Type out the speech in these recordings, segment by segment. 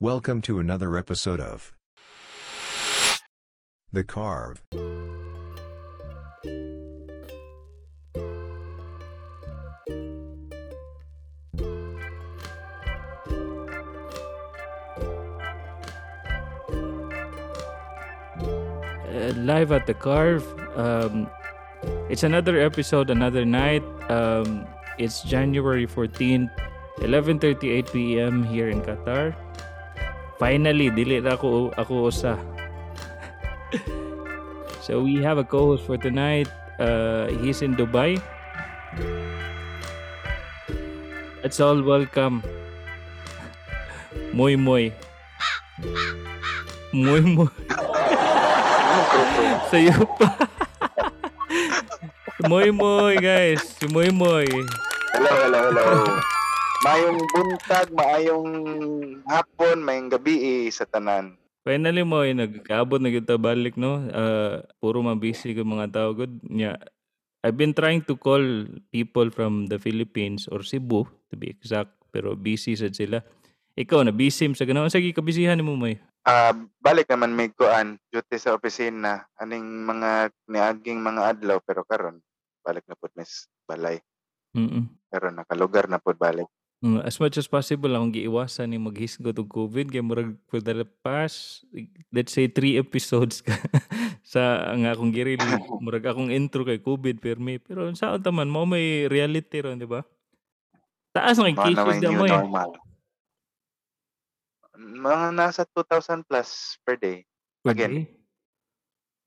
Welcome to another episode of The Carve. uh, live at the Carve. Um, it's another episode, another night. Um, it's January 14th, 11:38 p.m. here in Qatar. Finally, dili na ako ako usa. so we have a co-host for tonight. Uh, he's in Dubai. Let's all welcome Moy Moy. Moy Moy. Sa'yo pa. Moy Moy, guys. Moy Moy. Hello, hello, hello. Mayong buntag, maayong hapon, mayong gabi eh, sa tanan. Finally mo, eh, nagkaabot na kita balik, no? Uh, puro mabisi ko mga tao. Good. Yeah. I've been trying to call people from the Philippines or Cebu, to be exact. Pero busy sad sila. Ikaw, na busy sa ganoon. Sige, kabisihan mo, Moy. Ah, balik naman may kuan, duty sa opisina, aning mga niaging mga adlaw pero karon balik na pud mis balay. Mm-mm. Pero nakalugar na pud balik. Mm, as much as possible akong giiwasan ni maghisgot og COVID kay murag for the past let's say three episodes ka sa nga akong giril murag akong intro kay COVID permi pero sa taman mo may reality ron di ba? Taas ng Mga cases new mo eh. normal. Mga nasa 2,000 plus per day. Per Again. day.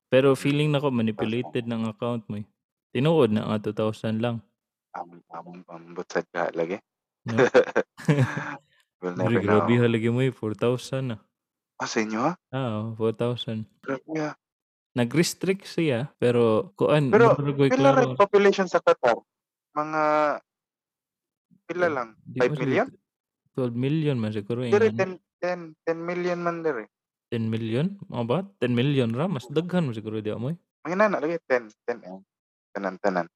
Pero feeling nako manipulated ng account mo eh. Tinuod na nga 2,000 lang. Am am ambot sad ka lagi. No? We'll never know. grabe halagi mo eh 4,000 na. Ah, sa inyo? Ah, oh, 4,000. Grabe ah. Nag-restrict siya pero kuan Pero pila rin population sa Qatar? Mga pila lang? Di 5 ba siya- million? 12 million man siguro Dire ano, 10 10 10 million man dire. 10 million? Mga ba? 10 million ra mas daghan mo siguro di mo. Mga nana lagi 10 10 eh. Tanan tanan.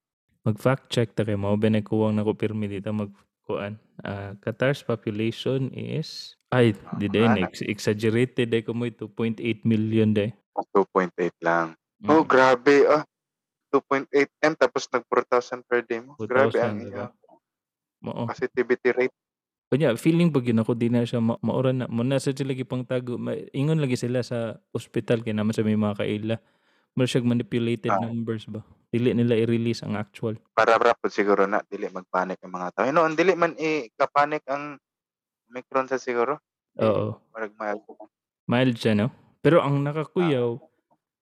Mag fact check ta kay mo ben kuwang na ko pirmi dito mag kuan. Ah, Qatar's population is ay di din Ano? ex- exaggerated day ko mo 2.8 million day. 2.8 lang. Mm. Oh, grabe ah. 2.8 M tapos nag 4,000 per day mo. 4,000, Grabe ang diba? Mao. positivity rate. Kanya feeling pag yun ako di na siya ma- maura na mo na sa sila gipang tago ma- ingon lagi sila sa ospital kay naman sa may mga kaila. Mo siya manipulated Ah. numbers ba. Dili nila i-release ang actual. Para rapid siguro na dili magpanik ang mga tao. No, ang dili man i kapanik ang Omicron sa siguro. Oo. Marag mild. Mild siya, no? Pero ang nakakuyaw,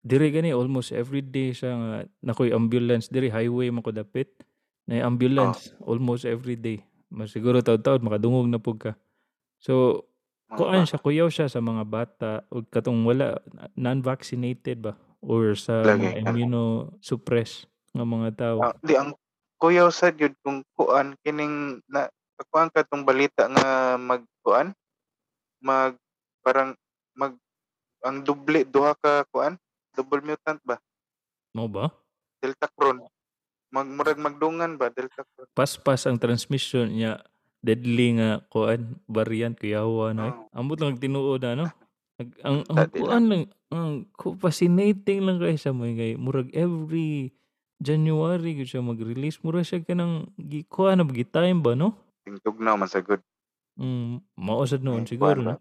dire gani almost every day siya nga nakoy ambulance dire highway man ko dapit. Na ambulance almost every day. Mas siguro taud-taud makadungog na pug ka. So, Mga kuan siya kuyaw siya sa mga bata o katong wala non-vaccinated ba or sa Lagi. mga immunosuppress nga mga tao. Ah, di ang kuyaw sad yun kung kuan kining na kuan ka tong balita nga magkuan mag parang mag ang doble duha ka kuan double mutant ba Mo ba? delta cron magmurag magdungan ba delta cron Paspas ang transmission niya deadly nga kuan variant kuyawa no. eh. Oh. Ambot lang tinuod na Nag- ang ang Dati kuan lang ang ku- fascinating lang kay sa mo kay murag every January gyud siya mag-release mura siya kanang gi kuan na gi time ba no? tingtugnaw man sa good Mm, mao sad noon siguro no.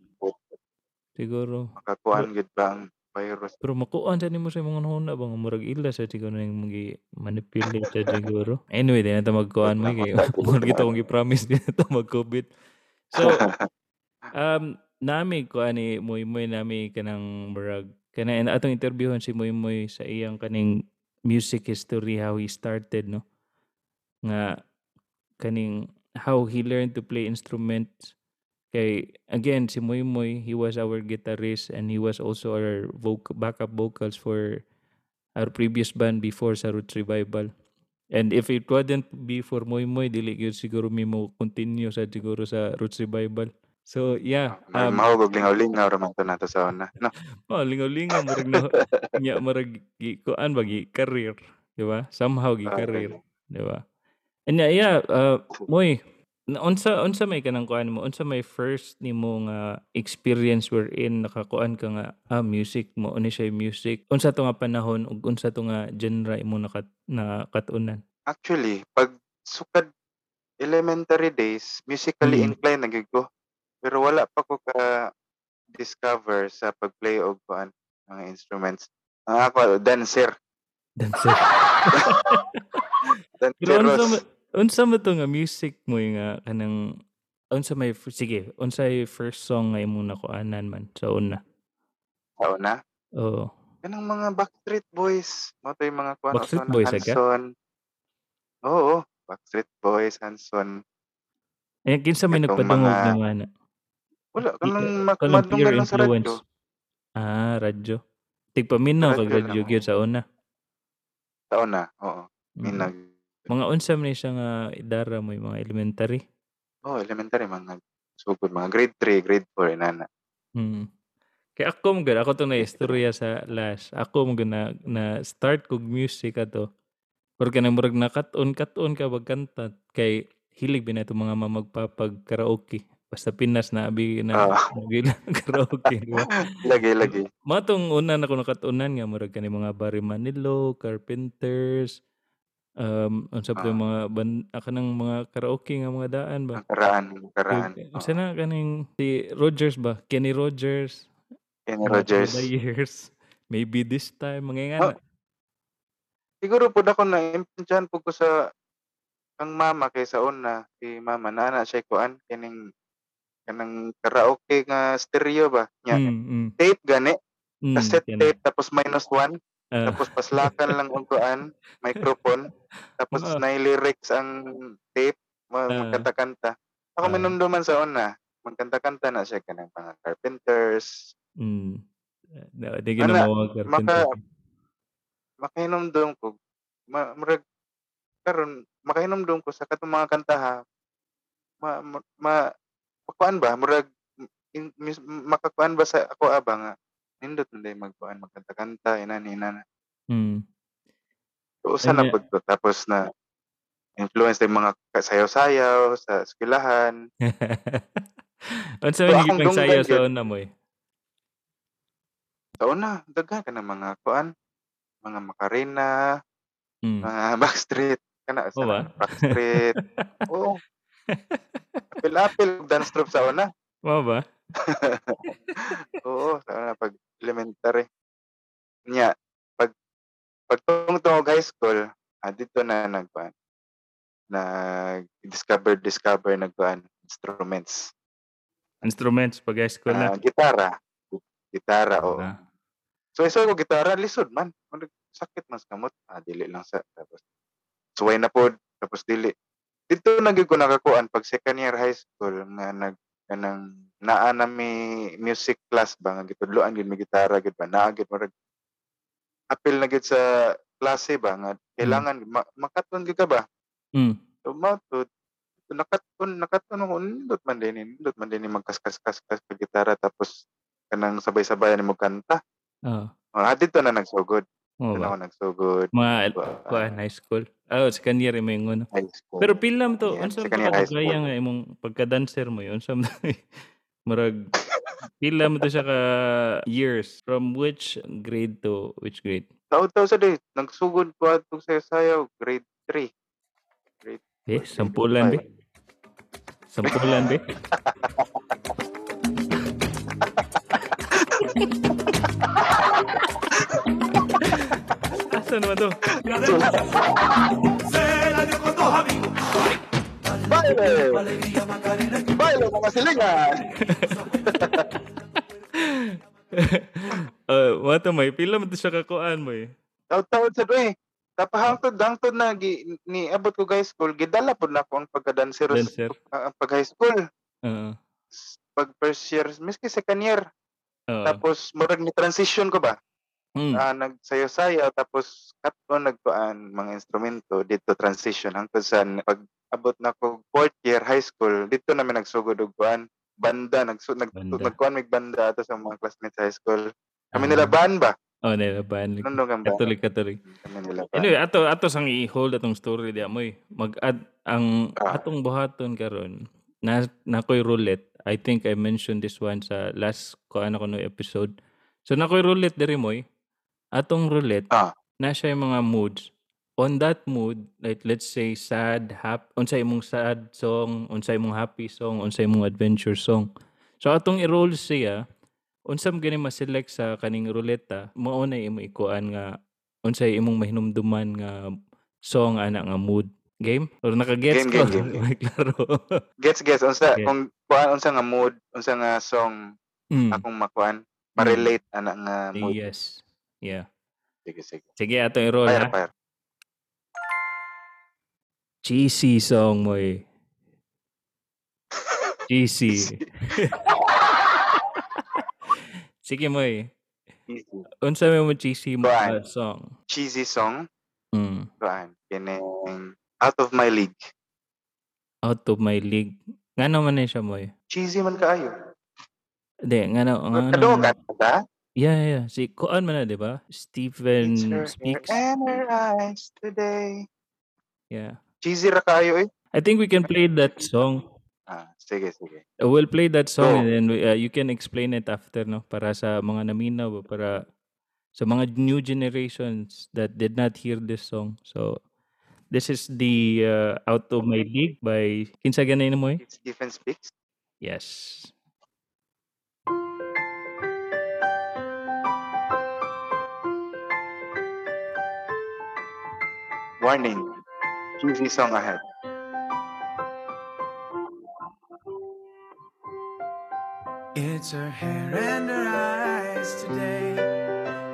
Siguro. makakuan gid ba ang virus Pero makuan sa nimo sa mga huna ba nga murag ila sa siguro nang magi manipulate sa siguro. Anyway, di na ta magkuan mo kay murag kita kong gi-promise di na ta mag-COVID. So, um nami ko ani moy moy nami kanang murag. Kana and atong interviewon si moy moy sa iyang kaning music history how he started no? Nga kaning how he learned to play instruments. Kay again si moy moy he was our guitarist and he was also our voc- backup vocals for our previous band before sa Roots Revival. And if it wouldn't be for moy moy dili gyud siguro mi mo continue sa siguro sa Roots Revival so yeah um, um, mahugog lingaw-lingaw ra man to nato sa una no Oh, lingaw-lingaw murag na nya murag gi kuan ba gi career, di ba? Somehow gi Ah, career, di ba? And yeah, yeah uh, moy unsa unsa may kanang kuan mo? Unsa may first nimo nga experience wherein nakakuan ka nga, ah, music mao ni siya music. Unsa 'to nga panahon ug unsa 'to nga genre imo nakat nakatunan? Actually, 'pag sukad elementary days, musically Mm. inclined na gyud ko. Pero wala pa ko ka-discover sa pag-play og kuan, mga instruments. Ang ako dancer. Dancer. Unsa Danceros. unsa man 'to nga music mo nga kanang unsa may sige, unsay first song nga imong nakuanan man sa una? Sa una? Oo. Kanang mga Backstreet Boys, mao to yung mga kuan Backstreet uson Boys? Hanson. Oo, Backstreet Boys, Hanson. Eh, kinsa may nagpadungog mga nimo ana? Wala, kanang ah, mak kanang madunggan peer lang sa radyo. Ah, radyo. Tigpaminaw kag Radyo lang, radyo gyud oo. sa una? Sa una, oo. Mm. Minag Mga unsa man ni siya nga idara mo, yung mga elementary? Oo, elementary mga sugod, mga grade 3, grade 4 inana. Mm. Kaya ako man gud, ako 'tong naistorya sa last. Ako man gud na na-start kog music ato or kanang murag nakat-on kat-on ka magkanta kay hilig ba nato mga mama magpapag-karaoke. Basta Pinas na abi na Oo. mogila karaoke, di ba? Lagi, lagi. Mao 'tong una nako nakatunan nga murag kani mga Barry Manilow, Carpenters, um, unsa pa Oo. yung mga ban ah, kanang mga karaoke nga mga daan ba? Nakaraan, nakaraan, unsa oo. na kaning si Rogers ba? Kenny Rogers, Kenny mga Through Rogers. Years, Maybe This Time, mga Oh, ingana. siguro pud ako naimpluwensyahan pud ko sa ang mama kay sa una, si mama naa na siya kuan kining kanang karaoke nga stereo ba nya Mm, mm. tape gani, Mm, cassette kana. tape tapos -1 Ah. tapos paslakan lang og kuan, microphone tapos Oo. naay lyrics ang tape Ah. magkanta-kanta. Ako Ah. minumduman sa una, magkanta-kanta na siya kanang mga Carpenters. Mm. Ah, di gyud Ana na mga maka Carpenters. makahinumdum ko ma murag karon makahinumdum ko sa katong mga kanta ha, ma ma ma makuan ba murag in mis makakuan ba sa ako ba nga nindot day magkuan magkanta-kanta inani inana. Mm. So usa na pud tapos na influence yung mga sayaw-sayaw sa eskwelahan. Unsa So man gipangsayaw dunggan sa una moy? Sa una daghan kanang mga kuan, mga Macarena, Mm. mga Backstreet, kana sa ba? Backstreet. Oo. Apil-apil og dance troupe sa una. Mao ba? Oo, sa una 'pag elementary. Nya pag pagtungtong og high school, ah, dito na nagkuan, nag-discover-discover nagkuan instruments. Instruments pag high school na? Ah, gitara, gitara, oo. Ah. So isuy ko gitara lisod man, sakit man sa kamot, ah, dili lang sa tapos suway na pod, tapos dili. Dito na gyud ko nakakuan 'pag second year high school nga nag kanang naa na mi music class ba nga gitudloan gyud mi gitara gyud ba, naa gyud murag apil na gyud sa klase ba nga Mm. kailangan ma makaton gyud ka ba. Mm. So mao to, nakaton nakaton ako nindot man din nindot man din magkas-kas-kas-kas sa gitara tapos kanang sabay-sabayan nimo kanta. Oo. Ah, dito na nagsugod. Oo Dito na ako nagsugod. Mga el Kuan, kuan school? Oh, second year imo ingon. high school. Pero pila man to, Yan, unsa to year high nga imong pagka-dancer mo yun? Unsa murag pila man to siya ka years? From which grade to which grade? Taud-taud sa day, nagsugod ko adto sa sayaw grade 3. Grade Eh, 4, grade sampulan be. 5. Sampulan be. Asa naman to? Baile! Baile mga silingan! pila man siya kakuan mo eh. Taud-taud sa day. Tapahangtod hangtod na gi, ni abot ko high school, gidala pod na ako ang pagka-dancer Dancer. pag high school. Oo. Pag first year, miski second year. Oo. Tapos murag ni transition ko ba? Mm. Ah, nagsayaw-sayaw tapos katto nagkuan mga instrumento dito transition hangtod sa pag abot na ko fourth year high school dito namin nagsugod og kuan banda nagsu nag nagkuan mig banda ato sa mga classmates sa high school kami nila Ah. band ba Oh, nila ban. Kami nila ba? Anyway, ato ato sang i-hold atong story diya mo Mag-add ang Ah. atong buhaton karon na nakoy roulette. I think I mentioned this one sa last ko ano ko no episode. So nakoy roulette diri mo Atong roulette Ah. na siya yung mga moods. On that mood, like let's say sad, hap, unsay imong sad song, unsay imong happy song, unsay imong adventure song. So atong i-roll siya, unsam gani ma-select sa kaning ruleta, mao na imo ikuan nga unsay imong mahinumduman nga song ana nga mood. Game? Or naka-gets Game, ko? game, game, game. Klaro. Gets gets unsa Okay. kung kuan unsa nga mood, unsa nga song Mm. akong makuan, ma-relate ana nga mood. Yes. Yeah. Sige sige. Sige, ato i-roll Fire ha. fire. Cheesy song mo eh. Cheesy. Sige mo eh. Unsa may mo cheesy mo song? Cheesy song, Mm. kuan, kining Out of My League. Out of my league. Nga naman na siya mo eh. Cheesy man kaayo. Hindi, nga na, nga na. ka Yeah, yeah. Si Kuan man na, di ba? Stephen It's her hair Speaks. and her eyes today. Yeah. Cheesy ra kaayo eh. I think we can play that song. Ah, sige sige. Uh, We'll play that song Go. and then we- uh, you can explain it after, no? Para sa mga naminaw, para sa mga new generations that did not hear this song. So, this is the uh, Out of My League by Kinsa ganay mo eh? It's Stephen Speaks. Yes. Warning. Cheesy song ahead. It's her hair and her eyes today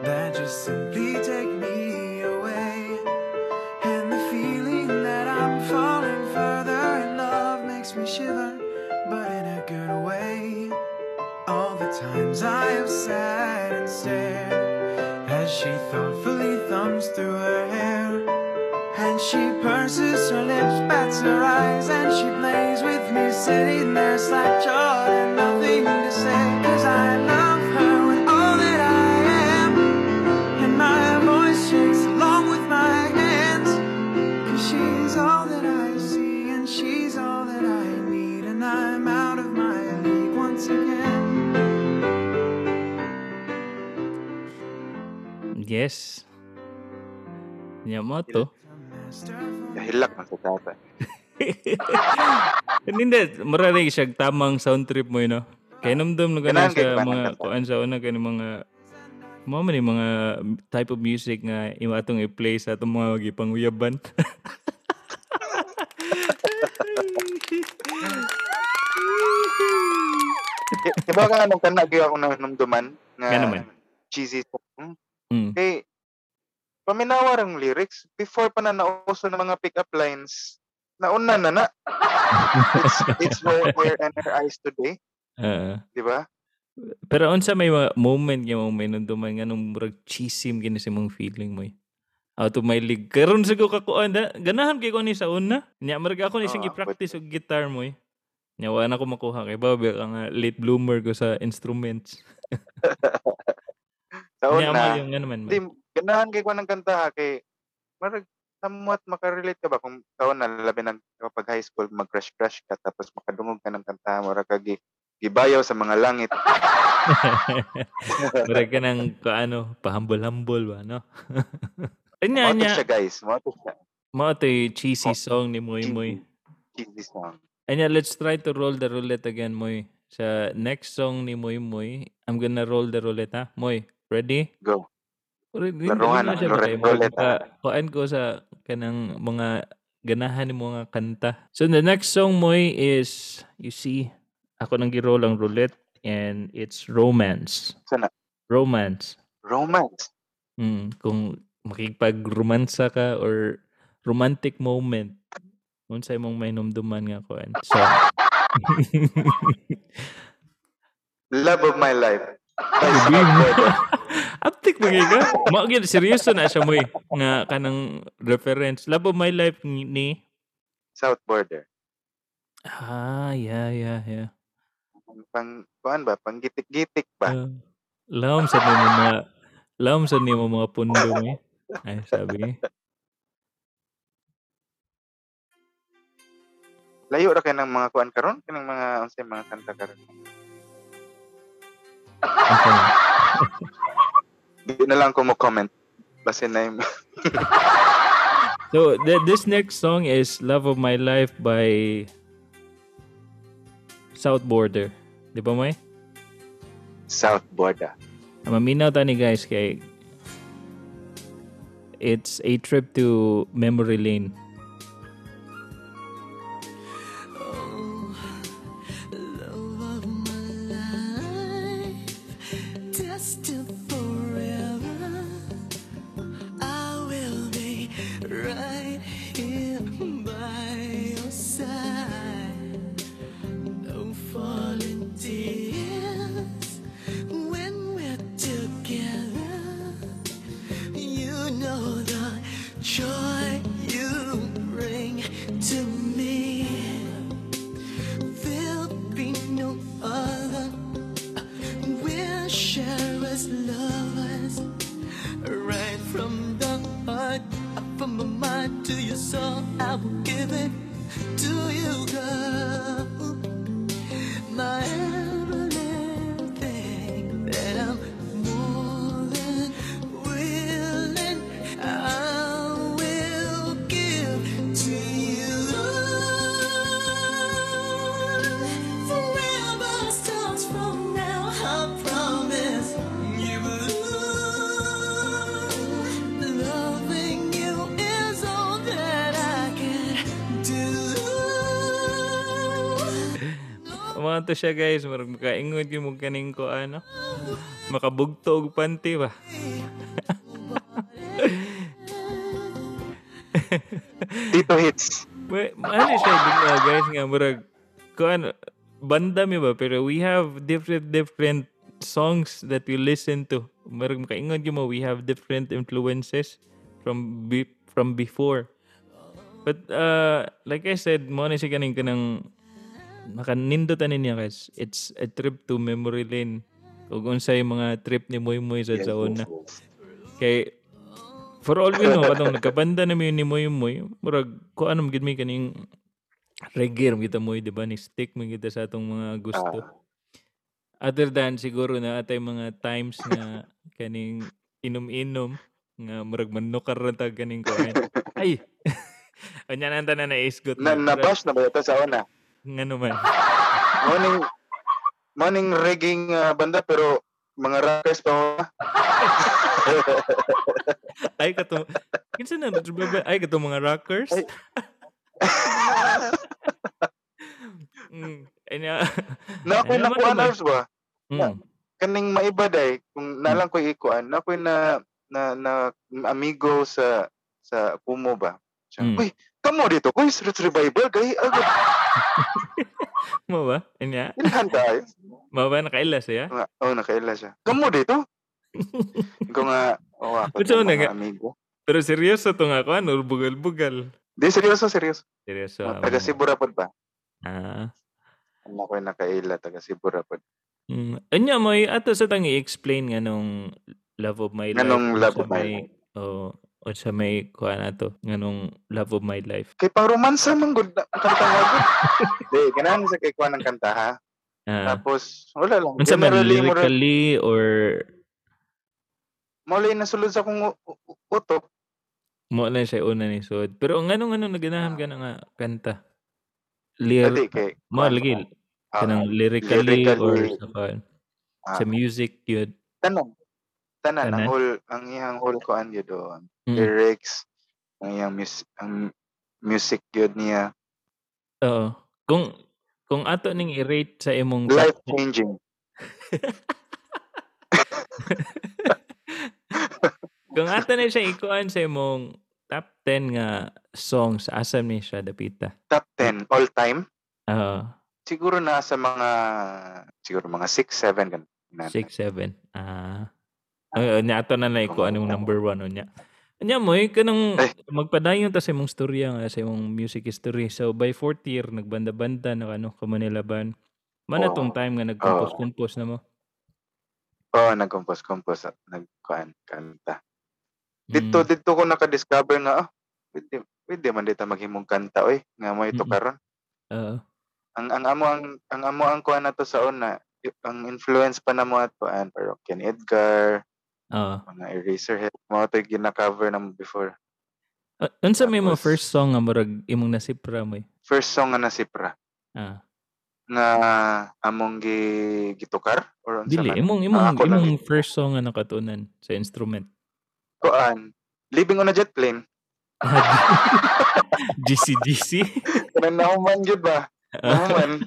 that just simply take me away. And the feeling that I'm falling further in love makes me shiver, but in a good way. All the times I have sat and stared as she thoughtfully thumbs through her hair. And she purses her lips, bats her eyes, and she plays with me, sitting there slack-jawed and nothing to say. Cause I love her with all that I am, and my voice shakes along with my hands. Cause she's all that I see, and she's all that I need, and I'm out of my league once again. Yes. Nya mo to. Dahilak man sa tata. Hindi, marami siya tamang sound trip mo yun, no? Kaya namdam na ganun sa mga, kuan sa una, kani mga, mga man mga type of music nga yung atong i-play sa atong mga gipanguyaban. Di- Di ba ka anong kana gyud ako nanumduman nga Nga naman. cheesy song? Mm. Kay paminawa ang lyrics before pa na nauso ng mga pick-up lines. Nauna na na. it's, it's her hair and her eyes today. Oo. Di ba? pero unsa may mga moment nga mo may nunduman nga nung murag chisim gini sa mong feeling mo. Out of my league. Karon sa ko kakuan da, ganahan kay ko ni sa una. Nya marag ako ni sing Oo, i-practice og guitar mo eh. Nya wa na ko makuha kay babe ka nga late bloomer ko sa instruments. Sa Nya mo una, yung nga naman mo. di, ganahan kay ko ng kanta ha, kay marag somewhat makarelate ka ba kung taon na labi ng kapag high school mag-crush-crush ka tapos makadungog ka ng kanta mo ra kag gibayaw sa mga langit. Murag ka ng kaano, pahambol-hambol ba, no? Anya, anya, siya guys, mo to siya. mo ito yung cheesy song ni Moy Moy. Cheesy song. Anya, let's try to roll the roulette again, Moy. Sa next song ni Moy Moy, I'm gonna roll the roulette, ha? Moy, ready? Go. Ready? Laruhan na, roulette- roulette na. Kuan ko sa kanang mga ganahan ni mga kanta. So the next song Moy is, you see, ako nang gi-roll ang roulette and it's romance. Sana Romance. romance. Mm, kung makikipag-romansa ka or romantic moment, unsa imong mainumduman nga kuan. So, Love of my life. Scott mo. Gordon. Aptik ba ka? Mao gyud seryoso na siya mo eh, nga kanang reference. Love of my life ni, South Border. Ah, yeah, yeah, yeah. Pang kuan ba? Pang gitik-gitik ba? Uh, Lawom sa mga Alam sa nimo mga pundo mo. Ay, sabi. Layo ra kay ng mga kuan karon, kanang mga unsay mga kanta karon. Asa na? Di na lang ko mo comment. Basin na yung So, th- this next song is Love of My Life by South Border. Di ba, May? South Border. Maminaw tani guys kay it's a trip to memory lane. To siya guys, marag makaingon yung mong kaning ko ano. Makabugto og panty ba? Tito Hits. May, ano siya din nga guys nga murag ko ano banda mi ba pero we have different different songs that we listen to. Murag makaingon yung mo we have different influences from be, from before. But uh, like I said, mo na siya kaning kanang makanindotan niya guys. It's a trip to memory lane. Ug unsay mga trip ni Moy Moy sa sa una. Kay for all we know, katong nagkabanda na mi ni Moy Moy, murag ko ano gid mi kaning reggae kita Moy, di ba? Ni stick mi kita sa atong mga gusto. Other than siguro na atay mga times nga kaning inom-inom nga murag manukar ra ta kaning kuan. Ay. Anya nang tanan na isgot Na, mo. nabash na ba ito sa una? Nga naman. Morning, morning reggae nga banda pero mga rockers pa mo. Ay kato. Kinsa na ay kato mga rockers. Ay. mm. Anya. na ako'y Ano naman nakuha naman? na ba? Mm. Kaning maiba day, kung nalang ko ikuan, na ako'y na, na, na amigo sa sa Pumo ba? Siya, Mm. Uy, kamo dito, kuy, Street Revival, kay agad, Mo ba? Anya. ilhan tayo. Mo ba nakaila siya? Nga, oh, nakaila siya. Kamo dito? Ko nga, oh, ako man mga nga? amigo. Pero seryoso to nga ko, ano, bugal-bugal. Di, seryoso, seryoso. Seryoso. So, taga Rapod ba? Ah. Ano ko nakaila, taga Cebu Rapod. Mm. Anya mo, ato sa tang i-explain nga nung Love of My Life. Nga nung Love of My may, Oh, o sa may kuha na to. Nga nung Love of My Life. Kay pang romansa man gud ang kanta nga gud. Di, ganahan sa kay kuha ng kanta ha. Ah. Tapos, wala lang. Unsa man lyrically or Maulay na sulod sa u- utok. mo na siya una ni Sud. Pero ang anong anong naganahan ka na nga kanta? Lyr Dati kay mo lagi ako. Ah, kanang lyrically, or lyrically, sa ah, sa music yun. tanan. Tanan ang whole ang iyang whole kuan gyud doon. Mm. Lyrics, ang iyang mus ang music gyud niya. Oo. Kung kung ato ning i-rate sa imong Life changing. Kung ato na siya ikuan sa imong top 10 nga songs, asa ni siya dapita? Top 10 all time. Oo. Siguro na sa mga siguro mga 6 7 gan. 6, 7. Ah. Uh, nya ato na na ikuan yung number 1 unya. Anya mo, eh, kanang Ay. magpadayon ta sa imong storya nga sa imong music history. So by fourth year nagbanda-banda na ano ka Manila Band. Man Oo. tong time nga nagkompose-compose na mo. Oo, nag-compose-compose at nagkuan kanta. Dito Mm. dito ko naka-discover nga oh, pwede, pwede man dito maghimong kanta oy nga mo ito karon. Oo. Ang ang amo ang ang amo ang kuan nato sa una, ang influence pa namo at kuan pero Ken Edgar, Oo. mga Eraserhead, mga to gina-cover namo before. Uh, unsa may mga Tapos- first song nga murag imong nasipra mo? eh? First song nga nasipra Ah. nga among gi gitukar or unsa Dili man. imong Ah, imong imong first song nga nakatunan sa instrument. kuan Living on a Jet Plane. GC GC. Kanang nahuman gyud ba? Nahuman.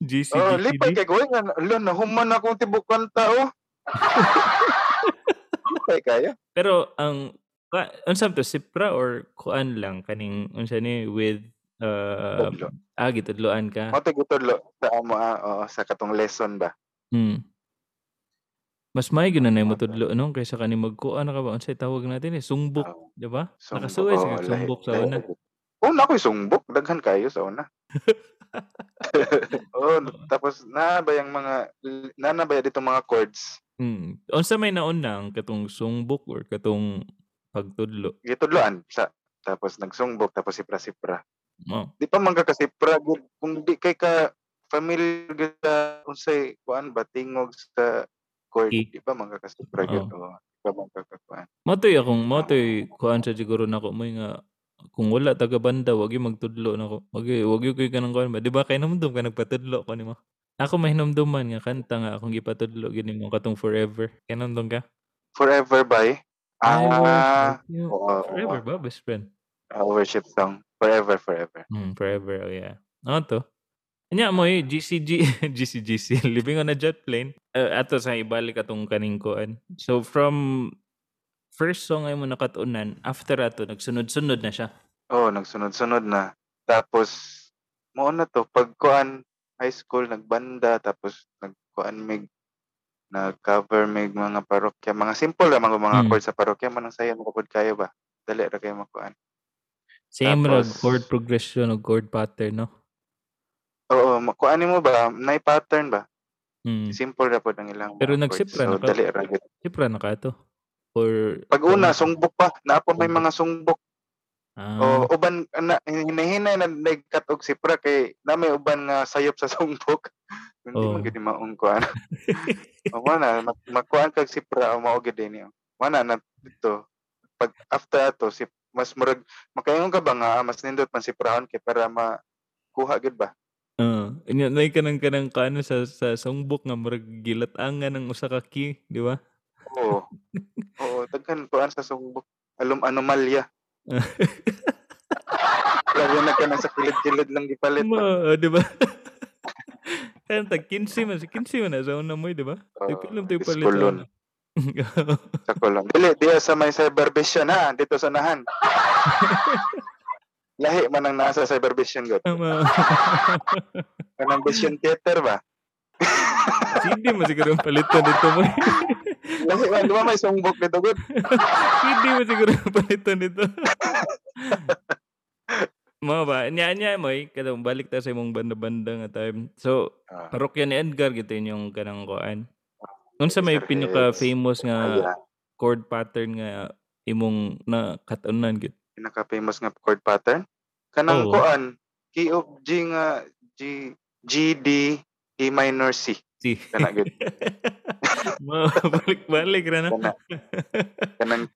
GC Oh, lipay kay goy nga lo nahuman akong tibok kanta oh. Lipay kayo. Pero ang unsa to sipra or kuan lang kaning unsa ni with uh, Tudlo. ah gitudloan ka. Mo gitudlo sa amo oo, sa katong lesson ba. Hmm. Mas may gyud na nay motudlo no kaysa kani magkuan ka ba unsay tawag natin eh sungbok, Oo. di ba? Nakasuway sa oo, lahi- sumbok sa una. Oo, na ako'y sumbok. Daghan kayo sa una. Oo, tapos na ba yung mga, na na ba dito mga chords? Hmm. Unsa may naunang katong sungbok or katong pagtudlo? Gitudloan sa tapos nagsungbok tapos sipra-sipra. Oh. Di pa man ka kasipra gud kung di kay ka familiar gud sa unsay kuan ba tingog sa chord Key. di pa man ka kasipra gud. Oo. Di pa man ka kuan. Matoy akong matoy kuan sa siguro nako mo nga kung wala taga banda wag yung magtudlo nako. Wag y- wag yung kuy kanang kuan ba. Di ba kay namdum ka nagpatudlo ko nimo. Ako may hinumduman nga kanta nga akong gipatudlo gini mo katong forever. Namdum ka? Forever by I Ah, love you oo, oo. forever ba best friend? ah, worship song. Forever, forever. Hmm, forever. Oh yeah. Ano to? Anya mo eh, GCG, GCGC, living on a jet plane. Uh, ato sa ibalik atong kaning kuan. So from first song ay mo nakatunan, after ato, nagsunod-sunod na siya. Oo, nagsunod-sunod na. Tapos, mo na to, pag kuan, high school, nagbanda, tapos nagkuan mig, nag-cover mig mga parokya. Mga simple lang mga mga Mm. chord sa parokya, manang sayo mo kapag kayo ba? Dali ra kayo makuan. Same ra chord progression o chord pattern, no? Oo, makuan mo ba? Nay pattern ba? Hmm. Simple ra po ang ilang Pero nagsipra So, na ka? dali ra gyud. Sipra na ka to? Or... Pag una, sungbok pa. Naapon may mga sungbok. Ah, O uban na hinahinay na nagkat og sipra kay na may uban nga sayop sa sungbok. Hindi Oo. man gid maong kuan. o mo na mak- makuan kag sipra o mao gid ni. Mana na dito pag after ato si mas murag makaingon ka ba nga ah, mas nindot man siprahon kay para makuha gid ba? ah. Inya, nay ka ng kanang kano sa, sa songbok nga murag gilatangan ng usa ka key, di ba? Oo. Oo, daghan kuan sa sungbok. Alum anomalya. Lagi na ka na sa kilid-kilid lang gipalit. ba? Ma, di ba? Kaya tag 15 man, si 15 man na sa una mo, di ba? Oo, Tagpilam tayo palit una. Sa kulong. Dili, diya sa may cybervision ha, dito sa nahan. Lahi man ang nasa cybervision god. Tama. Kanang vision theater ba? Hindi mo siguro palitan dito mo. Lahi man, di ba may sungbok dito god? Hindi mo siguro palitan dito. Mga ba? Nya nya mo eh. Kadang balik ta sa imong banda-banda nga time. So, Ah, parokya ni Edgar gito yung kanang kuan. Unsa may pinaka-famous nga Ayan. chord pattern nga imong na katunan gid? Pinaka-famous nga chord pattern. Kanang Oo. kuan, key of G nga G G D E minor C. Si. Kana gid. Balik-balik ra na. Kana. Kanang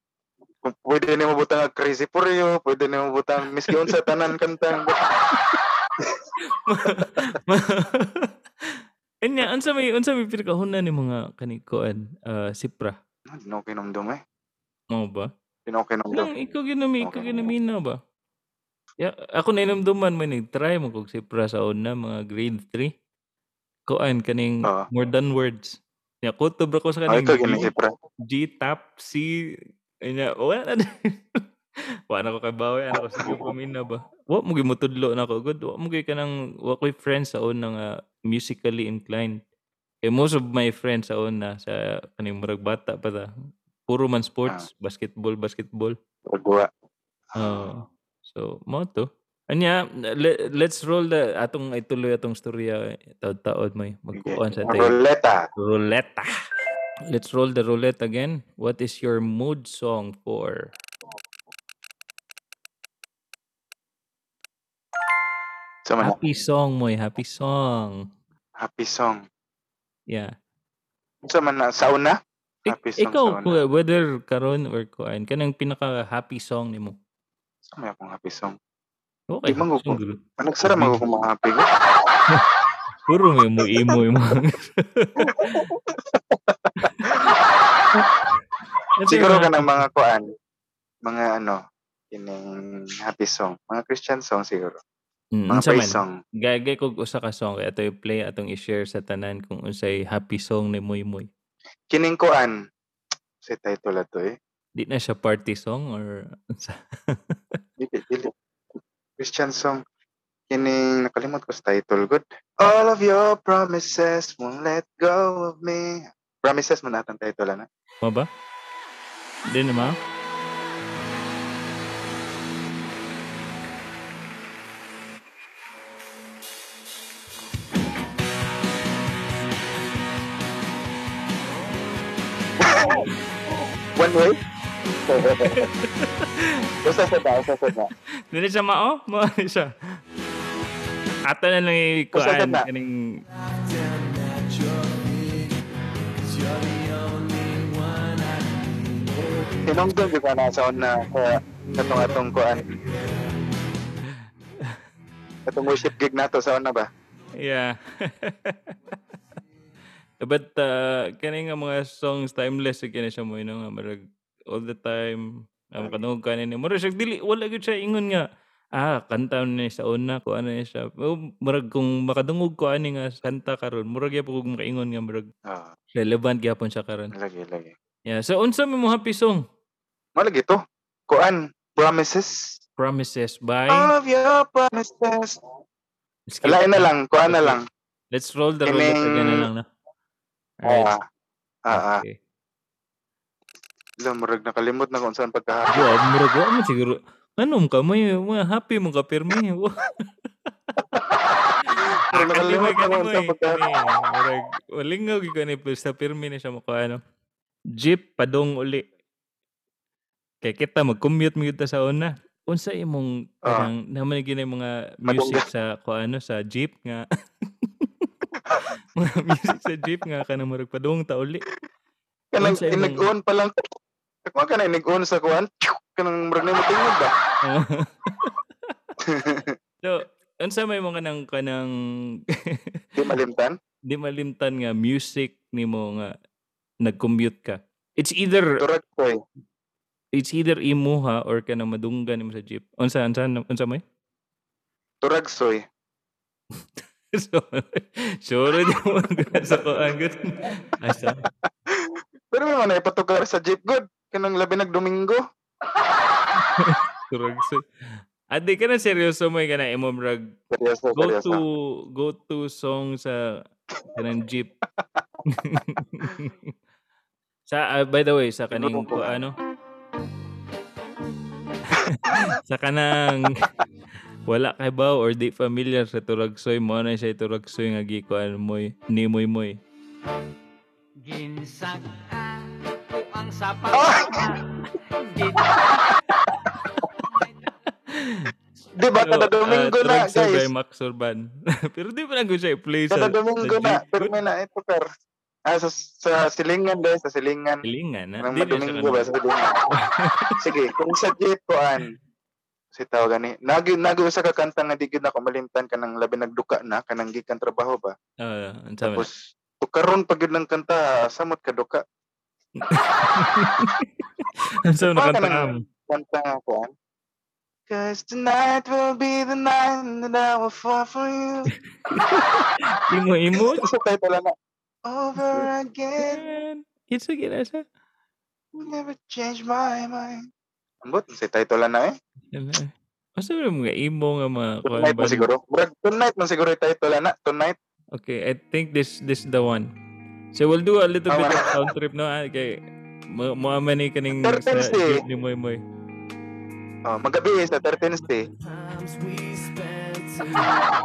pwede nimo butang ang crazy for you, pwede nimo butang miski unsa tanan kantang Anya, unsa may unsa may pinakahunan ni mga kanikuan uh, sipra? no kinumdum eh. Mo ba? Pinokinumdum. Lang ikaw ginami, ikaw Okay. ginamina ba? Ya, ako na inumduman man nag-try mo kog sipra sa una mga grade 3. Kuan kaning Oo. more than words. Ya kutob ra ko sa Oh, kaning gini G. G tap C anya wala na. Wala ko kay bawi ana ko sa pamina ba. Wa mo gimutudlo na ko good. Wa mo gyud kanang wa ko'y friends sa una nga musically inclined. Kay most of my friends sa una sa kaning murag bata pa ta. Puro man sports, basketball, basketball. Pagwa. Oo. so, mo to. Anya, le- let's roll the atong ituloy atong storya taod-taod may magkuan sa tayo. Roleta. Ruleta. Let's roll the roulette again. What is your mood song for? Na, Happy song mo, happy song. happy song. Yeah. Sa man na, sa una? Ik- Happy song ikaw, sa una. ku- whether karon or kuan, kanang pinaka happy song nimo. Sa may akong happy song. Okay. Di man ko- song gulo. Nagsara mo ako mga happy ko. Puro may mo imo imo. Siguro ka ng mga kuan, mga ano, kining happy song. Mga Christian song siguro. Mm, Mga praise man? song. Gagay kog usa ka song kay ato play atong i-share sa tanan kung unsay happy song ni Moy Moy. Kining kuan, sa title ato eh. Di na siya party song or? Dili, dili. Christian song. Kining nakalimot ko sa title good. All of your promises won't let go of me. Promises mo natang title ana. Mo ba? Di na ma? One way. Usa sa ba, usa sa ba. Di na siya mao? Mo na siya. Ato na lang i-kuan kaning. Tinungtong ko na sa una sa katong atong kuan. Katong worship gig nato sa una ba? Yeah. But uh, kani nga mga songs timeless kini siya mo know, nga all the time ang kanung kanin ni mura siya dili wala gyud siya ingon nga ah kanta ni sa una ko ano siya oh, murag kung makadungog ko ani nga kanta karon murag gyapon kog makaingon nga murag Ah, relevant gyapon siya karon lagi lagi. yeah so unsa mo happy song Malagi to. Kuan, promises. promises by of your promises. Skip Alain na lang, kuan na lang. let's roll the roulette again na lang na Alright. Ah, ah, ah. okay. Alam, murag nakalimot na kung saan pagkahabi. Wa murag wa man siguro. Anom ka may mga happy mo ka pirmi. Murag nakalimot na kung saan pagkahabi. Murag walingaw gyud kani plus sa pirmi na siya mo ano. Jeep padong uli. Kay kita mag-commute mo sa una. Unsa imong Ah. parang naman gyud mga music sa kuano sa jeep nga mga music sa jeep nga kanang murag padong ta uli. Kanang inag-on pa lang. Kuan ka na inag-on sa kuan. Kanang murag na matingog ba? so, unsa may mga nang kanang Di malimtan. di malimtan nga music nimo nga nag-commute ka. It's either Turag ko eh. it's either imo ha or kanang madunggan nimo sa jeep. Unsa unsa unsa may? Turag soy. so, sure di mo sa ko ang good. Asa? Pero may mga naipatukar sa jeep good. Kanang labi nag Domingo. Turag so. Adi ka na seryoso mo ka na imo rag Seryoso, go seryoso. to go to song sa kanang jeep. sa ah, by the way sa kaning Siguro po. ko ano sa kanang wala kay ba or di familiar sa turagsoy mo na siya turagsoy nga gikuan moy ni moy moy Ginsagaan ang sapat Di ba? Kada Domingo ah, na, Turagsoy by guys. Max Urban pero di pa lang ko siya i-play sa Kada Domingo na. Pero may na ito, per. Ah, sa, sa silingan, guys. Sa silingan. Pilingan na Nang di na siya Domingo ba? Sa silingan. Sige, kung sa jeep ko, an. Si tawag gani. Nagi, nagi usa ka kanta nga di gid ako malimtan ka ng labi nagduka na, kanang gikan trabaho ba? Ah, unsa man? Tapos, tukaron pag yun ng kanta, samot ka duka. Man Baka nakanta ka? Kanta nga ko, an. Cause tonight will be the night that I will fall for you. Imo imo Sa title na, Over again, It's a ginasa. will never change my mind. Ambot, si title na eh. Asa mo mga imo nga mga Tonight ba? man siguro. Tonight man siguro yung title na. Tonight. Okay, I think this this is the one. So we'll do a little Ah, bit of sound trip no ah, kay mo mo ni kaning Third sa ni Moy Moy. Oh, magabi eh, sa 13th day. Times we spent together.